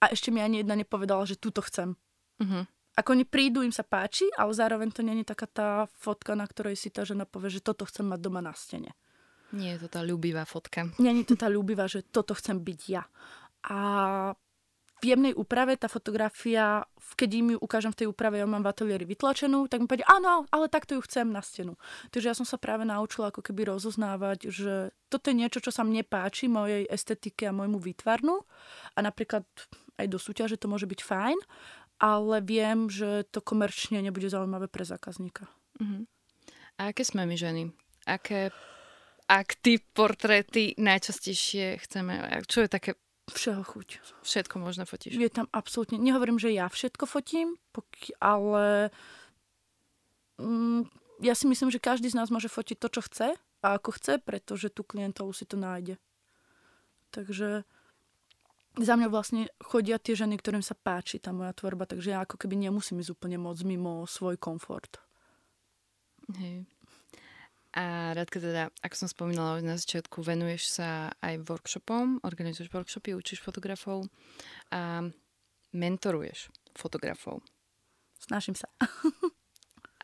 A ešte mi ani jedna nepovedala, že túto chcem. Uh-huh. Ako oni prídu, im sa páči, ale zároveň to není taká tá fotka, na ktorej si tá žena povie, že toto chcem mať doma na stene. Nie je to tá ľúbivá fotka. Není to tá ľúbivá, že toto chcem byť ja. A jemnej úprave tá fotografia, keď im ju ukážem v tej úprave, ja mám v ateliéri vytlačenú, tak mi povedia, áno, ale takto ju chcem na stenu. Takže ja som sa práve naučila ako keby rozoznávať, že toto je niečo, čo sa mne páči, mojej estetike a môjmu výtvarnu. A napríklad aj do súťaže to môže byť fajn, ale viem, že to komerčne nebude zaujímavé pre zákazníka. Uh-huh. A aké sme my ženy? Aké akty, portréty najčastejšie chceme? Čo je také Všeho chuť. Všetko možno fotíš. Je tam absolútne... Nehovorím, že ja všetko fotím, poky, ale mm, ja si myslím, že každý z nás môže fotiť to, čo chce a ako chce, pretože tu klientov si to nájde. Takže za mňa vlastne chodia tie ženy, ktorým sa páči tá moja tvorba, takže ja ako keby nemusím ísť úplne moc mimo svoj komfort. Hej. A Radka teda, ako som spomínala na začiatku, venuješ sa aj workshopom, organizuješ workshopy, učíš fotografov a mentoruješ fotografov. Snažím sa.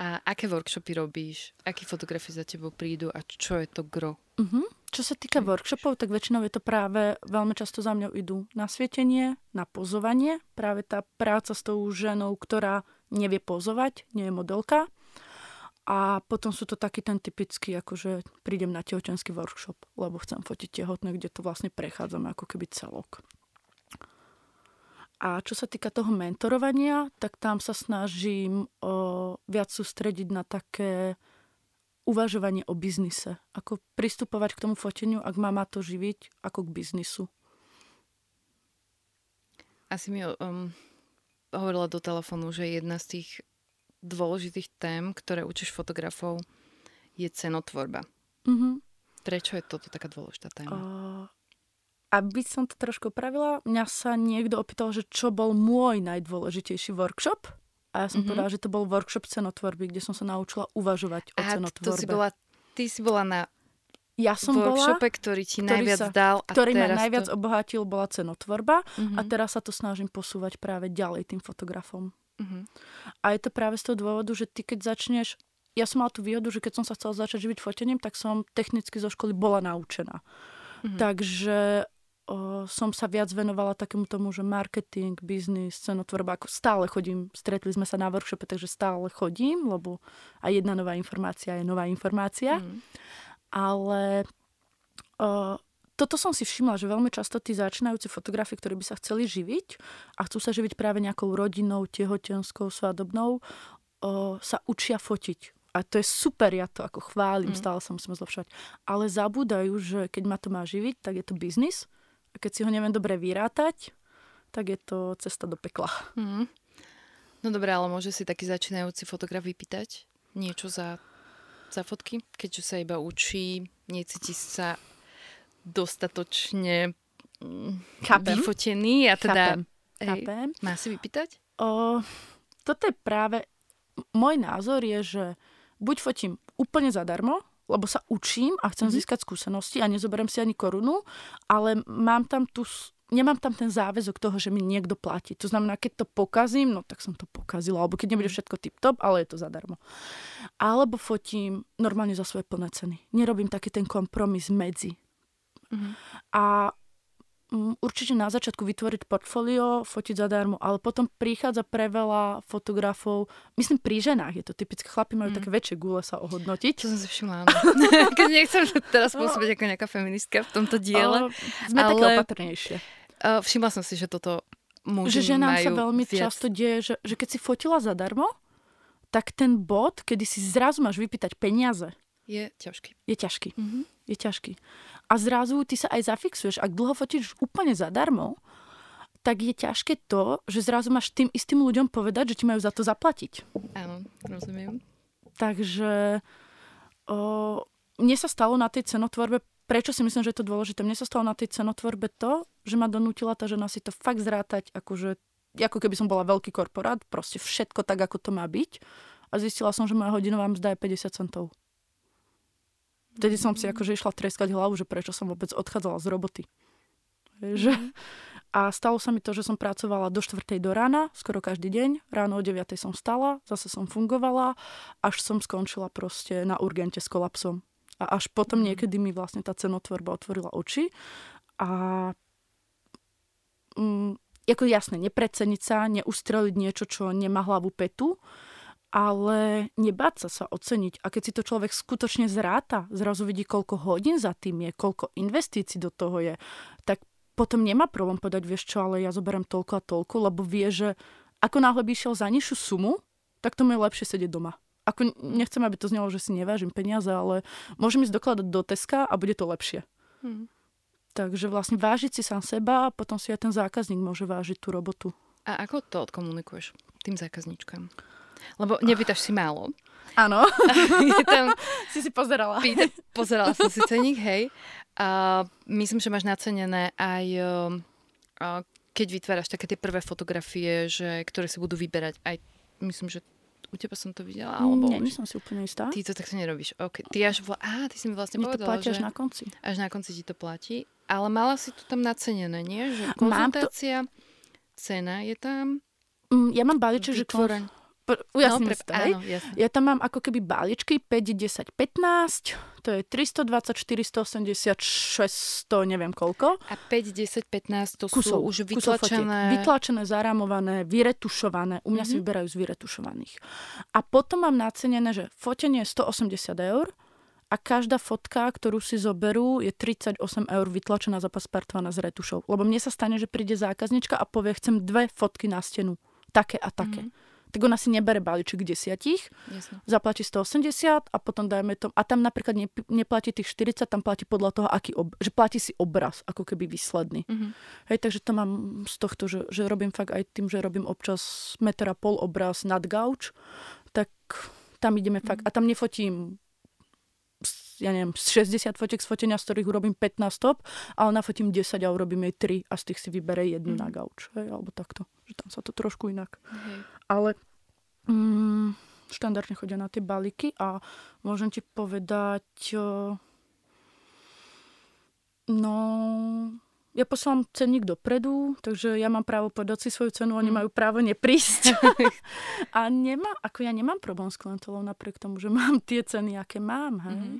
a aké workshopy robíš? Akí fotografi za tebou prídu a čo je to gro? Uh-huh. Čo sa týka workshopov, tak väčšinou je to práve, veľmi často za mňou idú na svietenie, na pozovanie. Práve tá práca s tou ženou, ktorá nevie pozovať, nie je modelka a potom sú to taký ten typický, akože prídem na tehotenský workshop, lebo chcem fotiť tehotné, kde to vlastne prechádzame ako keby celok. A čo sa týka toho mentorovania, tak tam sa snažím o, viac sústrediť na také uvažovanie o biznise. Ako pristupovať k tomu foteniu, ak má ma to živiť, ako k biznisu. Asi mi um, hovorila do telefónu, že jedna z tých dôležitých tém, ktoré učíš fotografov, je cenotvorba. Mm-hmm. Prečo je toto taká dôležitá téma? Uh, aby som to trošku opravila, mňa sa niekto opýtal, že čo bol môj najdôležitejší workshop. A ja som mm-hmm. povedala, že to bol workshop cenotvorby, kde som sa naučila uvažovať o a cenotvorbe. To si bola, ty si bola na ja som workshope, bola, ktorý ti ktorý najviac sa, dal. A ktorý ma najviac to... obohatil, bola cenotvorba. Mm-hmm. A Mhm. teraz sa to snažím posúvať práve ďalej tým fotografom. Uh-huh. A je to práve z toho dôvodu, že ty keď začneš... Ja som mala tú výhodu, že keď som sa chcela začať živiť fotením, tak som technicky zo školy bola naučená. Mhm. Takže o, som sa viac venovala takému tomu, že marketing, biznis, cenotvorba, ako stále chodím, stretli sme sa na workshope, takže stále chodím, lebo aj jedna nová informácia je nová informácia. Mhm. Ale o, toto som si všimla, že veľmi často tí začínajúci fotografi, ktorí by sa chceli živiť a chcú sa živiť práve nejakou rodinou, tehotenskou, svadobnou, o, sa učia fotiť. A to je super, ja to ako chválim, mm. stále sa musím zlepšovať. Ale zabúdajú, že keď ma to má živiť, tak je to biznis. A keď si ho neviem dobre vyrátať, tak je to cesta do pekla. Mm. No dobré, ale môže si taký začínajúci fotograf vypýtať niečo za, za fotky? Keďže sa iba učí, necíti sa dostatočne mm, Chápem. vyfotený a teda... Chápem. Hej, Chápem. má si vypýtať? O, toto je práve... Môj názor je, že buď fotím úplne zadarmo, lebo sa učím a chcem Mhm. mm-hmm. získať skúsenosti a nezoberiem si ani korunu, ale mám tam tu, nemám tam ten záväzok toho, že mi niekto platí. To znamená, keď to pokazím, no tak som to pokazila, alebo keď nebude Mhm. všetko tip-top, ale je to zadarmo. alebo fotím normálne za svoje plné ceny. Nerobím taký ten kompromis medzi. Mhm. A mm, určite na začiatku vytvoriť portfólio, fotiť zadarmo, ale potom prichádza pre veľa fotografov, myslím pri ženách je to typické, chlapi majú Mm. také väčšie gule sa ohodnotiť. Čo som si všimla. Keď nechcem teraz pôsobiť ako nejaká feministka v tomto diele. Ale sme také ale- opatrnejšie. Uh, všimla som si, že toto muži Že ženám sa veľmi viac. často deje, že, že keď si fotila zadarmo, tak ten bod, kedy si zrazu máš vypýtať peniaze, Je ťažký. je ťažký. Mhm. Je ťažký. A zrazu ty sa aj zafixuješ. Ak dlho fotíš úplne zadarmo, tak je ťažké to, že zrazu máš tým istým ľuďom povedať, že ti majú za to zaplatiť. Áno, rozumiem. Takže o, mne sa stalo na tej cenotvorbe, prečo si myslím, že je to dôležité, mne sa stalo na tej cenotvorbe to, že ma donútila tá žena si to fakt zrátať, akože, ako keby som bola veľký korporát, proste všetko tak, ako to má byť. A zistila som, že moja hodinová mzda je 50 centov. Vtedy som si akože išla treskať hlavu, že prečo som vôbec odchádzala z roboty. Že... A stalo sa mi to, že som pracovala do 4. do rána, skoro každý deň. Ráno o 9. som stala, zase som fungovala, až som skončila proste na urgente s kolapsom. A až potom Mhm. niekedy mi vlastne tá cenotvorba otvorila oči. A mm, ako jasné, nepreceniť sa, neustreliť niečo, čo nemá hlavu petu, ale nebáť sa sa oceniť. A keď si to človek skutočne zráta, zrazu vidí, koľko hodín za tým je, koľko investícií do toho je, tak potom nemá problém povedať, vieš čo, ale ja zoberiem toľko a toľko, lebo vie, že ako náhle by išiel za nižšiu sumu, tak to mu je lepšie sedieť doma. Ako nechcem, aby to znelo, že si nevážim peniaze, ale môžem ísť dokladať do Teska a bude to lepšie. Hm. Takže vlastne vážiť si sám seba a potom si aj ten zákazník môže vážiť tú robotu. A ako to odkomunikuješ tým zákazníčkam? Lebo nepýtaš si málo. Áno, Je tam, si si pozerala. pýta, pozerala som si ceník, hej. A myslím, že máš nacenené aj, um, a keď vytváraš také tie prvé fotografie, že, ktoré si budú vyberať aj, myslím, že u teba som to videla, alebo Nie, nie som si úplne istá. ty to takto nerobíš. Okay. Ty až, vla... Á, ty si mi vlastne Mne to povedala, platí že až na konci. až na konci ti to platí. Ale mala si to tam nacenené, nie? Že Mám to- konzultácia, cena je tam. Mm, Ja mám balíček, že... vytvoreň. Pr- Ujasním no, hej? áno, jasne. Ja tam mám ako keby balíčky 5, 10, 15, to je 320, 480, 600, neviem koľko. A 5, 10, 15 to Kusov, sú už vytlačené. Vytlačené, zarámované, vyretušované. U mňa si Mhm. vyberajú z vyretušovaných. A potom mám nacenené, že fotenie je 180 eur a každá fotka, ktorú si zoberú, je 38 eur vytlačená, zapaspartovaná s retušou. Lebo mne sa stane, že príde zákaznička a povie, chcem dve fotky na stenu. Také a také. Mhm. Tak ona si nebere balíček desiatich, Jasne. zaplatí 180 a potom dajme to, a tam napríklad ne, neplatí tých 40, tam platí podľa toho, aký ob, že platí si obraz, ako keby výsledný. Mhm. Hej, takže to mám z tohto, že, že robím fakt aj tým, že robím občas meter a pol obraz nad gauč, tak tam ideme fakt, a tam nefotím ja neviem, z 60 fotiek z fotenia, z ktorých urobím 15 stop, ale nafotím 10 a urobím jej 3 a z tých si vybere jednu Mhm. na gauč. Hej, alebo takto. Že tam sa to trošku inak Hej. Ale mm, štandardne chodia na tie balíky a môžem ti povedať, no, ja posielam cenník dopredu, takže ja mám právo povedať si svoju cenu, oni Mm. majú právo neprísť. a nemá, ako ja nemám problém s klientelou napriek tomu, že mám tie ceny, aké mám. Hej. Mhm.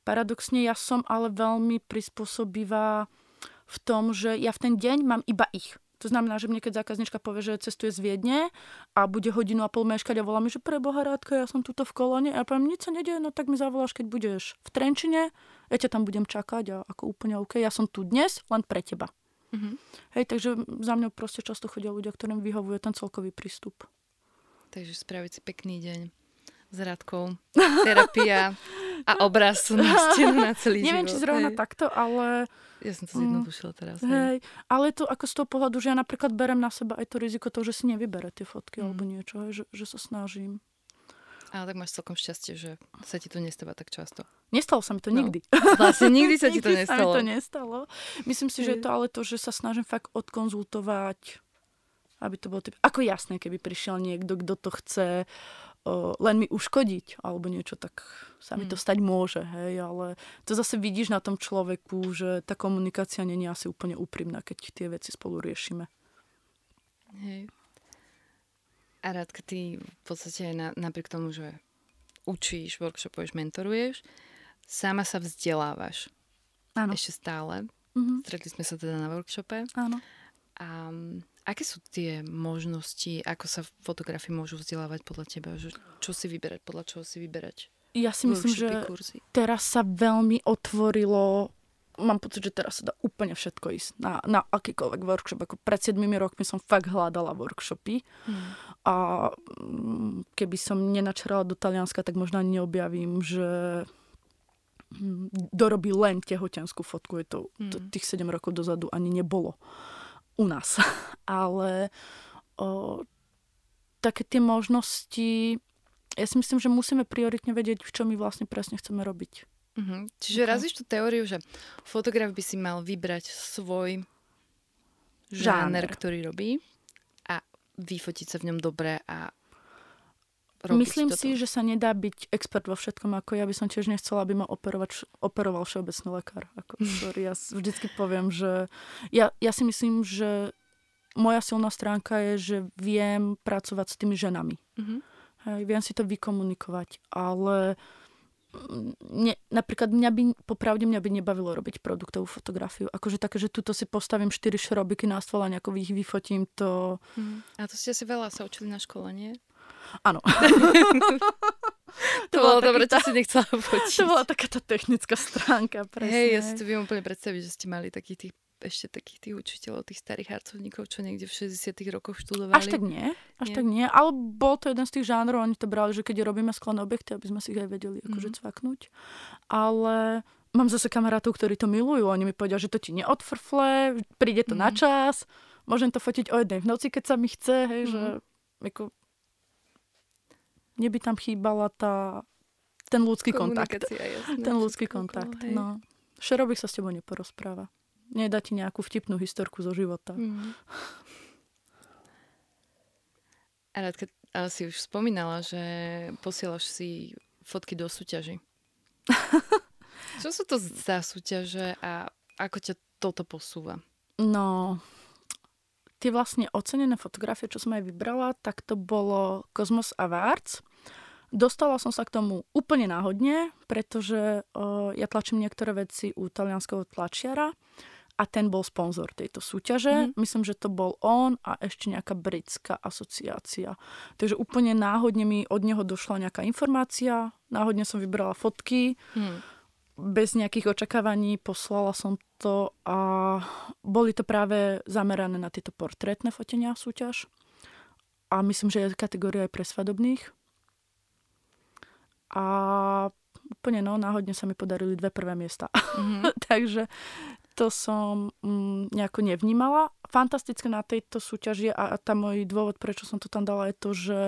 Paradoxne ja som ale veľmi prispôsobivá v tom, že ja v ten deň mám iba ich. To znamená, že mne keď zákaznička povie, že cestuje z Viedne a bude hodinu a pol meškať a volá mi, že pre Boha Rádka, ja som tuto v kolone a ja poviem, nič sa nedieje, no tak mi zavoláš, keď budeš v Trenčine, ja ťa tam budem čakať a ako úplne OK, ja som tu dnes len pre teba. Mhm. Hej, takže za mňou proste často chodia ľudia, ktorým vyhovuje ten celkový prístup. Takže spraviť si pekný deň s Radkou, terapia a obraz na stenu na celý Neviem, život. či zrovna hej. takto, ale Ja som to zjednodušila teraz. Hej. Hej, ale to ako z toho pohľadu, že ja napríklad berem na seba aj to riziko toho, že si nevybere tie fotky Mm. alebo niečo, že, že sa snažím. Ale tak máš celkom šťastie, že sa ti to nestáva tak často. Nestalo sa mi to No. nikdy. Vlastne nikdy sa ti to nestalo. Sa mi to nestalo. Myslím si, že je to ale to, že sa snažím fakt odkonzultovať, aby to bolo typ... Ako jasné, keby prišiel niekto, kto to chce len mi uškodiť alebo niečo, tak sa mi to Mm. stať môže, hej, ale to zase vidíš na tom človeku, že tá komunikácia je asi úplne úprimná, keď tie veci spolu riešime. Hej. A Radka, ty v podstate na, napriek tomu, že učíš, workshopuješ, mentoruješ, sama sa vzdelávaš. Áno. Ešte stále. Mhm. Stretli sme sa teda na workshope. Áno. A mm, aké sú tie možnosti, ako sa fotografii môžu vzdelávať podľa teba? Čo si vyberať, podľa čoho si vyberať? Ja si myslím, že kurzy? teraz sa veľmi otvorilo mám pocit, že teraz sa dá úplne všetko ísť na, na akýkoľvek workshop. Ako pred 7 rokmi som fakt hľadala workshopy Hmm. a mm, keby som nenačerala do Talianska, tak možno ani neobjavím, že mm, dorobí len tehotenskú fotku. Je to, to Mm. tých 7 rokov dozadu ani nebolo u nás. Ale o, také tie možnosti, ja si myslím, že musíme prioritne vedieť, v čo my vlastne presne chceme robiť. Mhm. Čiže Ok. razíš tú teóriu, že fotograf by si mal vybrať svoj Žáner. žáner, ktorý robí a vyfotiť sa v ňom dobre a robiť Myslím toto. si, že sa nedá byť expert vo všetkom, ako ja by som tiež nechcela, aby ma operovať, operoval všeobecný lekár. Ako, sorry, ja vždycky poviem, že ja, ja si myslím, že moja silná stránka je, že viem pracovať s tými ženami. Mhm. Hej, viem si to vykomunikovať, ale mm, ne, napríklad mňa by, popravde mňa by nebavilo robiť produktovú fotografiu. Akože také, že tuto si postavím 4 šrobiky na stôl a nejako ich vyfotím, to... Mhm. A to ste si veľa sa učili na škole, nie? Áno. To, bola bolo dobre, taký to si nechcela fotiť. To bola taká tá technická stránka, presne. Hej, ja si to viem úplne predstaviť, že ste mali takých tých ešte takých tých učiteľov, tých starých harcovníkov, čo niekde v 60 rokoch študovali. Až tak nie, až Nie? tak nie, ale bol to jeden z tých žánrov, oni to brali, že keď robíme sklené objekty, aby sme si ich aj vedeli akože Mhm. cvaknúť. Ale mám zase kamarátov, ktorí to milujú, oni mi povedia, že to ti neodfrfle, príde to na Mhm. čas, môžem to fotiť o jednej v noci, keď sa mi chce, hej, že Mhm. ako, mne by tam chýbala tá, ten ľudský kontakt. Jasné, Ten ľudský okolo, kontakt, hej. no. Šerobik sa s tebou neporozpráva. Nedá ti nejakú vtipnú historku zo života. Mhm. A Radka, ale si už spomínala, že posielaš si fotky do súťaži. Čo sú to za súťaže a ako ťa toto posúva? No, tie vlastne ocenené fotografie, čo som aj vybrala, tak to bolo Cosmos Awards. Dostala som sa k tomu úplne náhodne, pretože o, ja tlačím niektoré veci u talianského tlačiara a ten bol sponzor tejto súťaže. Mhm. Myslím, že to bol on a ešte nejaká britská asociácia. Takže úplne náhodne mi od neho došla nejaká informácia, náhodne som vybrala fotky, Hm. Bez nejakých očakávaní poslala som to a boli to práve zamerané na tieto portrétne fotenia súťaž. A myslím, že je kategória aj pre svadobných. A úplne no, náhodne sa mi podarili dve prvé miesta. Mhm. Takže to som mm, nejako nevnímala. Fantastické na tejto súťaži a, a tam môj dôvod, prečo som to tam dala, je to, že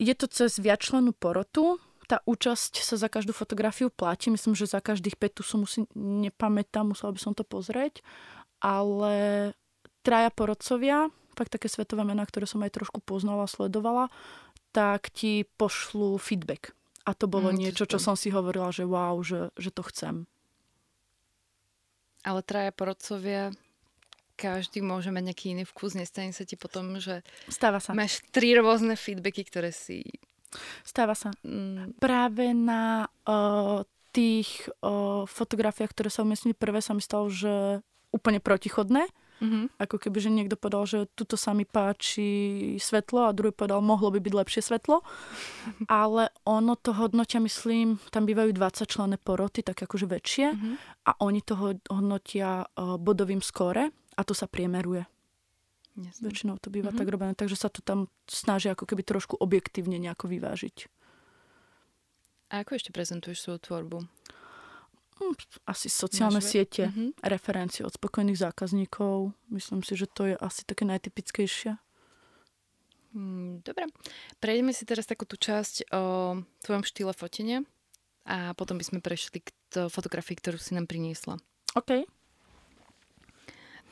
je to cez viacčlenú porotu. Tá účasť sa za každú fotografiu platí. Myslím, že za každých 5 tu som musí, nepamätám, musela by som to pozrieť. Ale traja porodcovia, fakt také svetové mená, ktoré som aj trošku poznala, sledovala, tak ti pošlú feedback. A to bolo Mm, niečo, čo som si hovorila, že wow, že, že to chcem. Ale traja porodcovia, každý môže mať nejaký iný vkus, nestane sa ti potom, že Stáva sa. máš tri rôzne feedbacky, ktoré si... Stáva sa. Mm, Práve na o, tých o, fotografiách, ktoré sa umiestnili prvé, sa mi stalo, že úplne protichodné. mhm. Ako keby, že niekto povedal, že tuto sa mi páči svetlo a druhý povedal, mohlo by byť lepšie svetlo. Ale ono to hodnotia, myslím, tam bývajú 20 člené poroty, tak akože väčšie. Mhm. A oni to ho- hodnotia bodovým skóre a to sa priemeruje. Jasné. Väčšinou to býva Mhm. tak robené, takže sa to tam snažia ako keby trošku objektívne nejako vyvážiť. A ako ešte prezentuješ svoju tvorbu? Hm, Asi sociálne Máš ve- siete, Mhm. referencie od spokojných zákazníkov. Myslím si, že to je asi také najtypickejšie. Mm, Dobre. Prejdeme si teraz takú tú časť o tvojom štýle fotenia a potom by sme prešli k to fotografii, ktorú si nám priniesla. OK.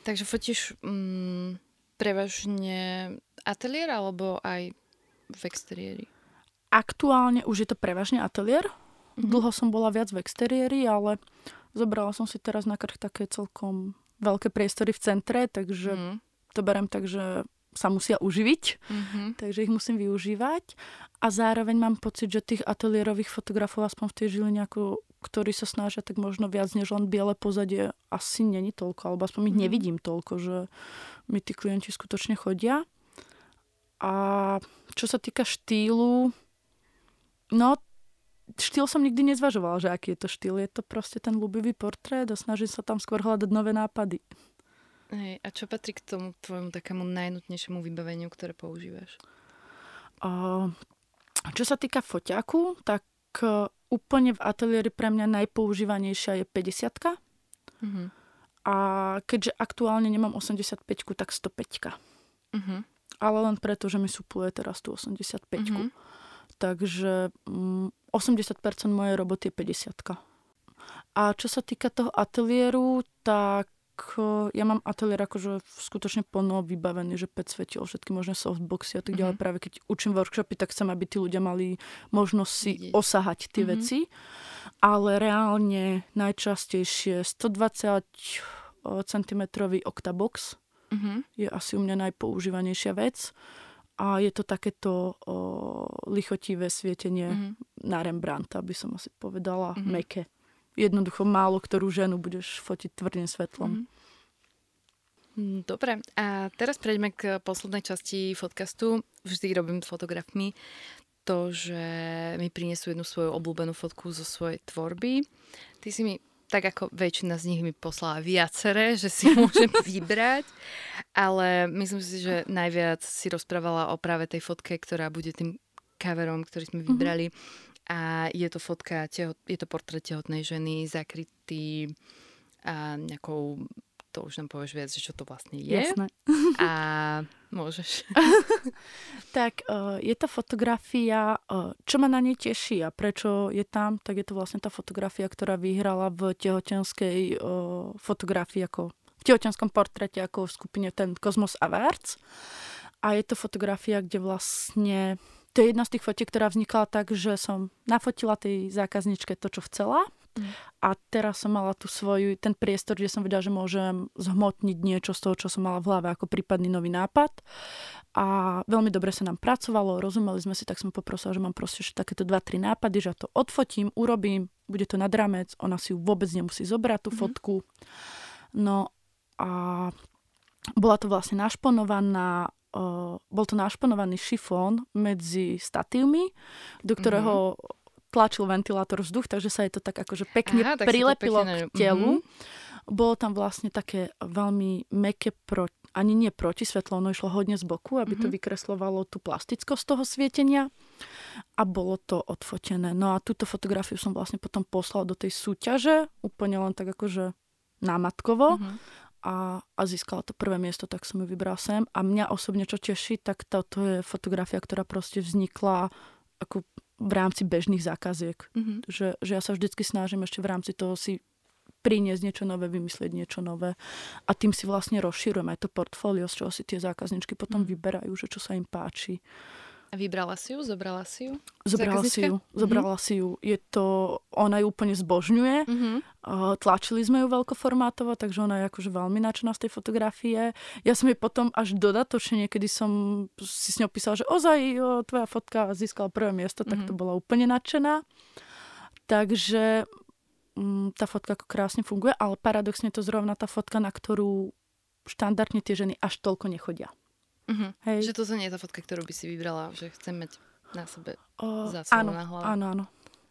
Takže fotíš mm, prevažne ateliér alebo aj v exteriéri? Aktuálne už je to prevažne ateliér. Mhm. Dlho som bola viac v exteriéri, ale zobrala som si teraz na krch také celkom veľké priestory v centre, takže Mm. to berem tak, že sa musia uživiť, Mhm. takže ich musím využívať. A zároveň mám pocit, že tých ateliérových fotografov, aspoň v tej Žiline, ako, ktorí sa snažia, tak možno viac než len biele pozadie, asi není toľko, alebo aspoň ich Mhm. nevidím toľko, že mi tí klienti skutočne chodia. A čo sa týka štýlu, no štýl som nikdy nezvažovala, že aký je to štýl. Je to proste ten ľubivý portrét a snažím sa tam skôr hľadať nové nápady. Hej, a čo patrí k tomu tvojmu takému najnutnejšiemu vybaveniu, ktoré používaš? A čo sa týka foťaku, tak e, úplne v ateliéri pre mňa najpoužívanejšia je 50 Mhm. a keďže aktuálne nemám 85 tak 105 Mhm. Ale len preto, že mi supluje teraz tú 85 Mhm. Takže mm, 80% mojej roboty je 50 A čo sa týka toho ateliéru, tak ja mám ateliér akože skutočne plno vybavený, že 5 svetiel, všetky možné softboxy a tak ďalej. Mhm. Práve keď učím workshopy, tak chcem, aby tí ľudia mali možnosť si Vidieť. osahať tie Mhm. veci. Ale reálne najčastejšie 120 cm octabox Mhm. je asi u mňa najpoužívanejšia vec. A je to takéto o, lichotivé svietenie Mhm. na Rembrandta, by som asi povedala, Mhm. meké. Jednoducho málo ktorú ženu budeš fotiť tvrdým svetlom. Mhm. Mm, Dobre, a teraz prejdeme k poslednej časti podcastu. Vždy robím s fotografmi to, že mi prinesú jednu svoju obľúbenú fotku zo svojej tvorby. Ty si mi, tak ako väčšina z nich mi poslala viaceré, že si môžem vybrať, ale myslím si, že najviac si rozprávala o práve tej fotke, ktorá bude tým coverom, ktorý sme vybrali. A je to fotka, je to portrét tehotnej ženy zakrytý a nejakou, to už nám povieš viac, že čo to vlastne je. Jasné. A môžeš. Tak uh, je to fotografia, uh, čo ma na nej teší a prečo je tam, tak je to vlastne tá fotografia, ktorá vyhrala v tehotenskej uh, fotografii ako v tehotenskom portrete ako v skupine ten Cosmos Awards. A je to fotografia, kde vlastne to je jedna z tých fotiek, ktorá vznikla tak, že som nafotila tej zákazničke to, čo chcela Mm. a teraz som mala tu svoju, ten priestor, kde som vedela, že môžem zhmotniť niečo z toho, čo som mala v hlave ako prípadný nový nápad. A veľmi dobre sa nám pracovalo, rozumeli sme si, tak som poprosila, že mám proste že takéto 2-3 nápady, že ja to odfotím, urobím, bude to nad ramec, ona si ju vôbec nemusí zobrať tú Mhm. fotku. No a bola to vlastne našponovaná bol to našponovaný šifón medzi statívmi, do ktorého tlačil ventilátor vzduch, takže sa je to tak akože pekne Aha, prilepilo pekne k telu. Mhm. Bolo tam vlastne také veľmi meké, pro, ani nie proti svetlo, ono išlo hodne z boku, aby to Mhm. vykreslovalo tú plastickosť toho svietenia a bolo to odfotené. No a túto fotografiu som vlastne potom poslala do tej súťaže, úplne len tak akože námatkovo Mhm. A, a získala to prvé miesto, tak som ju vybral sem. A mňa osobne čo teší, tak toto je fotografia, ktorá proste vznikla ako v rámci bežných zákaziek. Mhm. Že, že ja sa vždycky snažím ešte v rámci toho si priniesť niečo nové, vymyslieť niečo nové. A tým si vlastne rozširujem aj to portfólio, z čoho si tie zákazničky potom Mhm. vyberajú, že čo sa im páči. A vybrala si ju? Zobrala si ju? Zobrala si ju, zobrala si ju. Je to, ona ju úplne zbožňuje. Mhm. Uh, tlačili sme ju veľkoformátovo, takže ona je akože veľmi nadšená z tej fotografie. Ja som jej potom až dodatočne, niekedy som si s ňou písala, že ozaj o, tvoja fotka získala prvé miesto, tak to Mhm. bola úplne nadšená. Takže mm, tá fotka ako krásne funguje, ale paradoxne to zrovna tá fotka, na ktorú štandardne tie ženy až toľko nechodia. Mhm. Hej. Že toto nie je tá fotka, ktorú by si vybrala, že chcem mať na sebe. Záclonu áno, na hlave. áno, áno.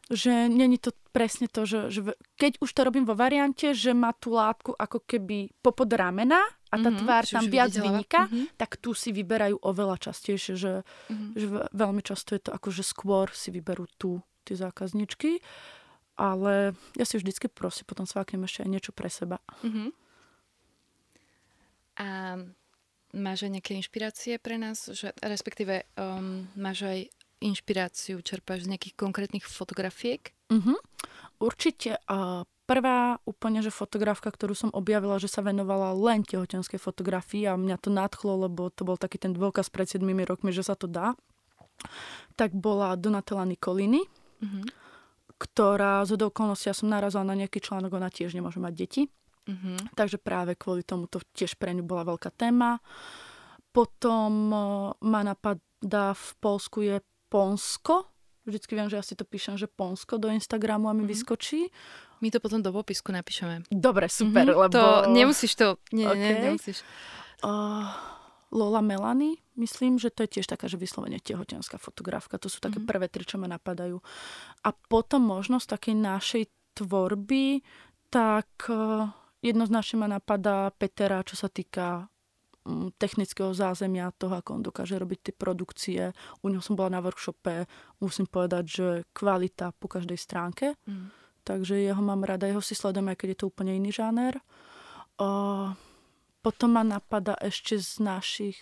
Že není to presne to, že, že keď už to robím vo variante, že má tú látku ako keby popod ramena a tá Mhm, tvár tam viac vidieť hlava. vyniká, Mhm. tak tu si vyberajú oveľa častejšie, že, Mhm. že ve- veľmi často je to ako, že skôr si vyberú tu tie zákazničky, ale ja si vždycky prosím, potom sváknem ešte aj niečo pre seba. Mhm. A máš aj nejaké inšpirácie pre nás? Že, respektíve um, máš aj inšpiráciu, čerpáš z nejakých konkrétnych fotografiek? Mhm. Určite. A prvá úplne, že fotografka, ktorú som objavila, že sa venovala len tehotenskej fotografii a mňa to nadchlo, lebo to bol taký ten dôkaz pred 7 rokmi, že sa to dá, tak bola Donatella Nicolini, Mhm. ktorá z okolností, ja som narazila na nejaký článok, ona tiež nemôže mať deti. Mhm. Takže práve kvôli tomu to tiež pre ňu bola veľká téma. potom uh, ma napadá v Polsku je Ponsko. Vždycky viem, že ja si to píšem, že Ponsko do Instagramu a mi mm-hmm. vyskočí. My to potom do popisku napíšeme. Dobre, super, mm-hmm, lebo... To nemusíš to... Nie, okay. nie, nemusíš. Uh, Lola Melanie, myslím, že to je tiež taká, že vyslovene tehotenská fotografka. To sú také mm-hmm. prvé tri, čo ma napadajú. A potom možnosť takej našej tvorby, tak uh, jednoznačne ma napadá Petera, čo sa týka um, technického zázemia, toho, ako on dokáže robiť tie produkcie. U neho som bola na workshope, musím povedať, že kvalita po každej stránke. Mm takže jeho mám rada, jeho si sledujem, aj keď je to úplne iný žáner. O, potom ma napadá ešte z našich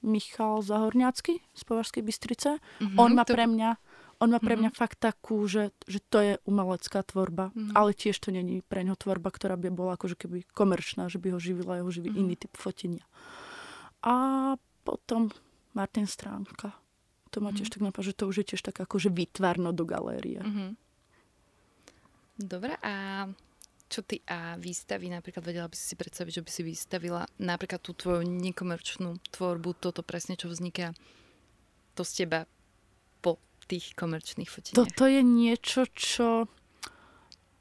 Michal Zahorňácky z Považskej Bystrice. Mm-hmm, on má to... pre mňa on má pre mňa mm-hmm. fakt takú, že, že to je umelecká tvorba, mm-hmm. ale tiež to není pre ňo tvorba, ktorá by bola akože keby komerčná, že by ho živila, jeho živí mm-hmm. iný typ fotenia. A potom Martin Stránka. To ma mm-hmm. tiež tak napadá, že to už je tiež tak akože vytvarno do galérie. Mm-hmm. Dobre, a čo ty a výstavy, napríklad vedela by si si predstaviť, že by si vystavila napríklad tú tvoju nekomerčnú tvorbu, toto presne, čo vzniká to z teba tých komerčných foteniach? Toto je niečo, čo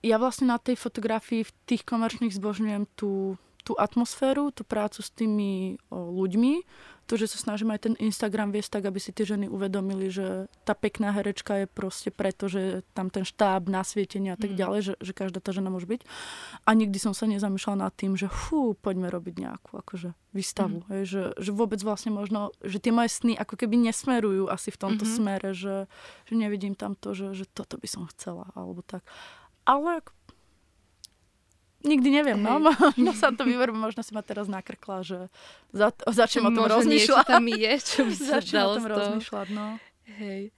ja vlastne na tej fotografii v tých komerčných zbožňujem tú, tú atmosféru, tú prácu s tými o, ľuďmi, to, že sa snažím aj ten Instagram viesť tak, aby si tie ženy uvedomili, že tá pekná herečka je proste preto, že tam ten štáb, nasvietenie a tak mm. ďalej, že, že každá tá žena môže byť. A nikdy som sa nezamýšľala nad tým, že fú, poďme robiť nejakú akože výstavu. Mm. Hej, že, že vôbec vlastne možno, že tie moje sny ako keby nesmerujú asi v tomto mm-hmm. smere, že, že nevidím tam to, že, že toto by som chcela, alebo tak. Ale Nikdy neviem, no. Možno sa to vyverbe, možno si ma teraz nakrkla, že za, začnem o tom rozmýšľať. tam je, čo by sa Začnem o tom rozmýšľať, no. Hej.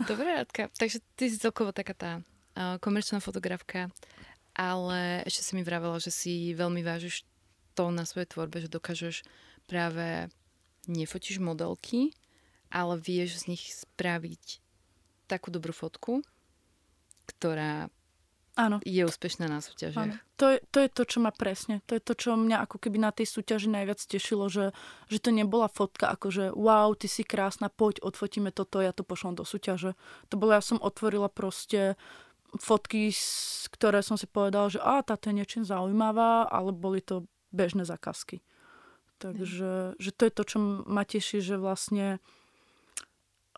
Dobre, Radka. Takže ty si celkovo taká tá uh, komerčná fotografka, ale ešte si mi vravela, že si veľmi vážiš to na svojej tvorbe, že dokážeš práve nefotíš modelky, ale vieš z nich spraviť takú dobrú fotku, ktorá Áno. je úspešná na súťažiach. Áno. To, je, to je to, čo ma presne. To je to, čo mňa ako keby na tej súťaži najviac tešilo, že, že to nebola fotka ako, že wow, ty si krásna, poď, odfotíme toto, ja to pošlom do súťaže. To bolo, ja som otvorila proste fotky, ktoré som si povedala, že a táto je niečím zaujímavá, ale boli to bežné zákazky. Takže že to je to, čo ma teší, že vlastne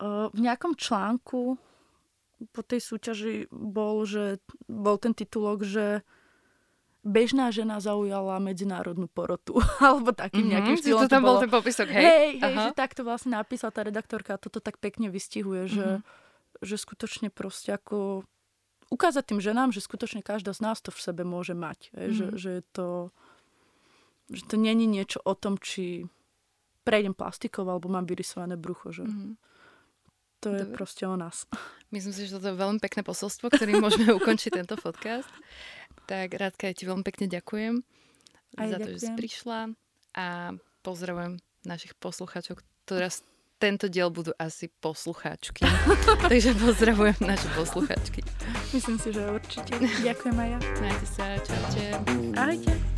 uh, v nejakom článku po tej súťaži bol, že bol ten titulok, že bežná žena zaujala medzinárodnú porotu. Alebo takým mm-hmm, nejakým štýlom. To tam bol ten popisok, hej? Hej, hej že takto vlastne napísala tá redaktorka a toto tak pekne vystihuje, mm-hmm. že, mhm. že skutočne proste ako ukázať tým ženám, že skutočne každá z nás to v sebe môže mať. Hej, mm-hmm. že, že je to že to není niečo o tom, či prejdem plastikou alebo mám vyrysované brucho. Že... Mm-hmm. To je Dobre. proste o nás. Myslím si, že toto je veľmi pekné posolstvo, ktorým môžeme ukončiť tento podcast. Tak Rádka, ja ti veľmi pekne ďakujem Aj za ďakujem. to, že si prišla a pozdravujem našich poslucháčov, ktorá tento diel budú asi poslucháčky. Takže pozdravujem naše poslucháčky. Myslím si, že určite. Ďakujem aj ja. Majte sa, čaute. Ahojte.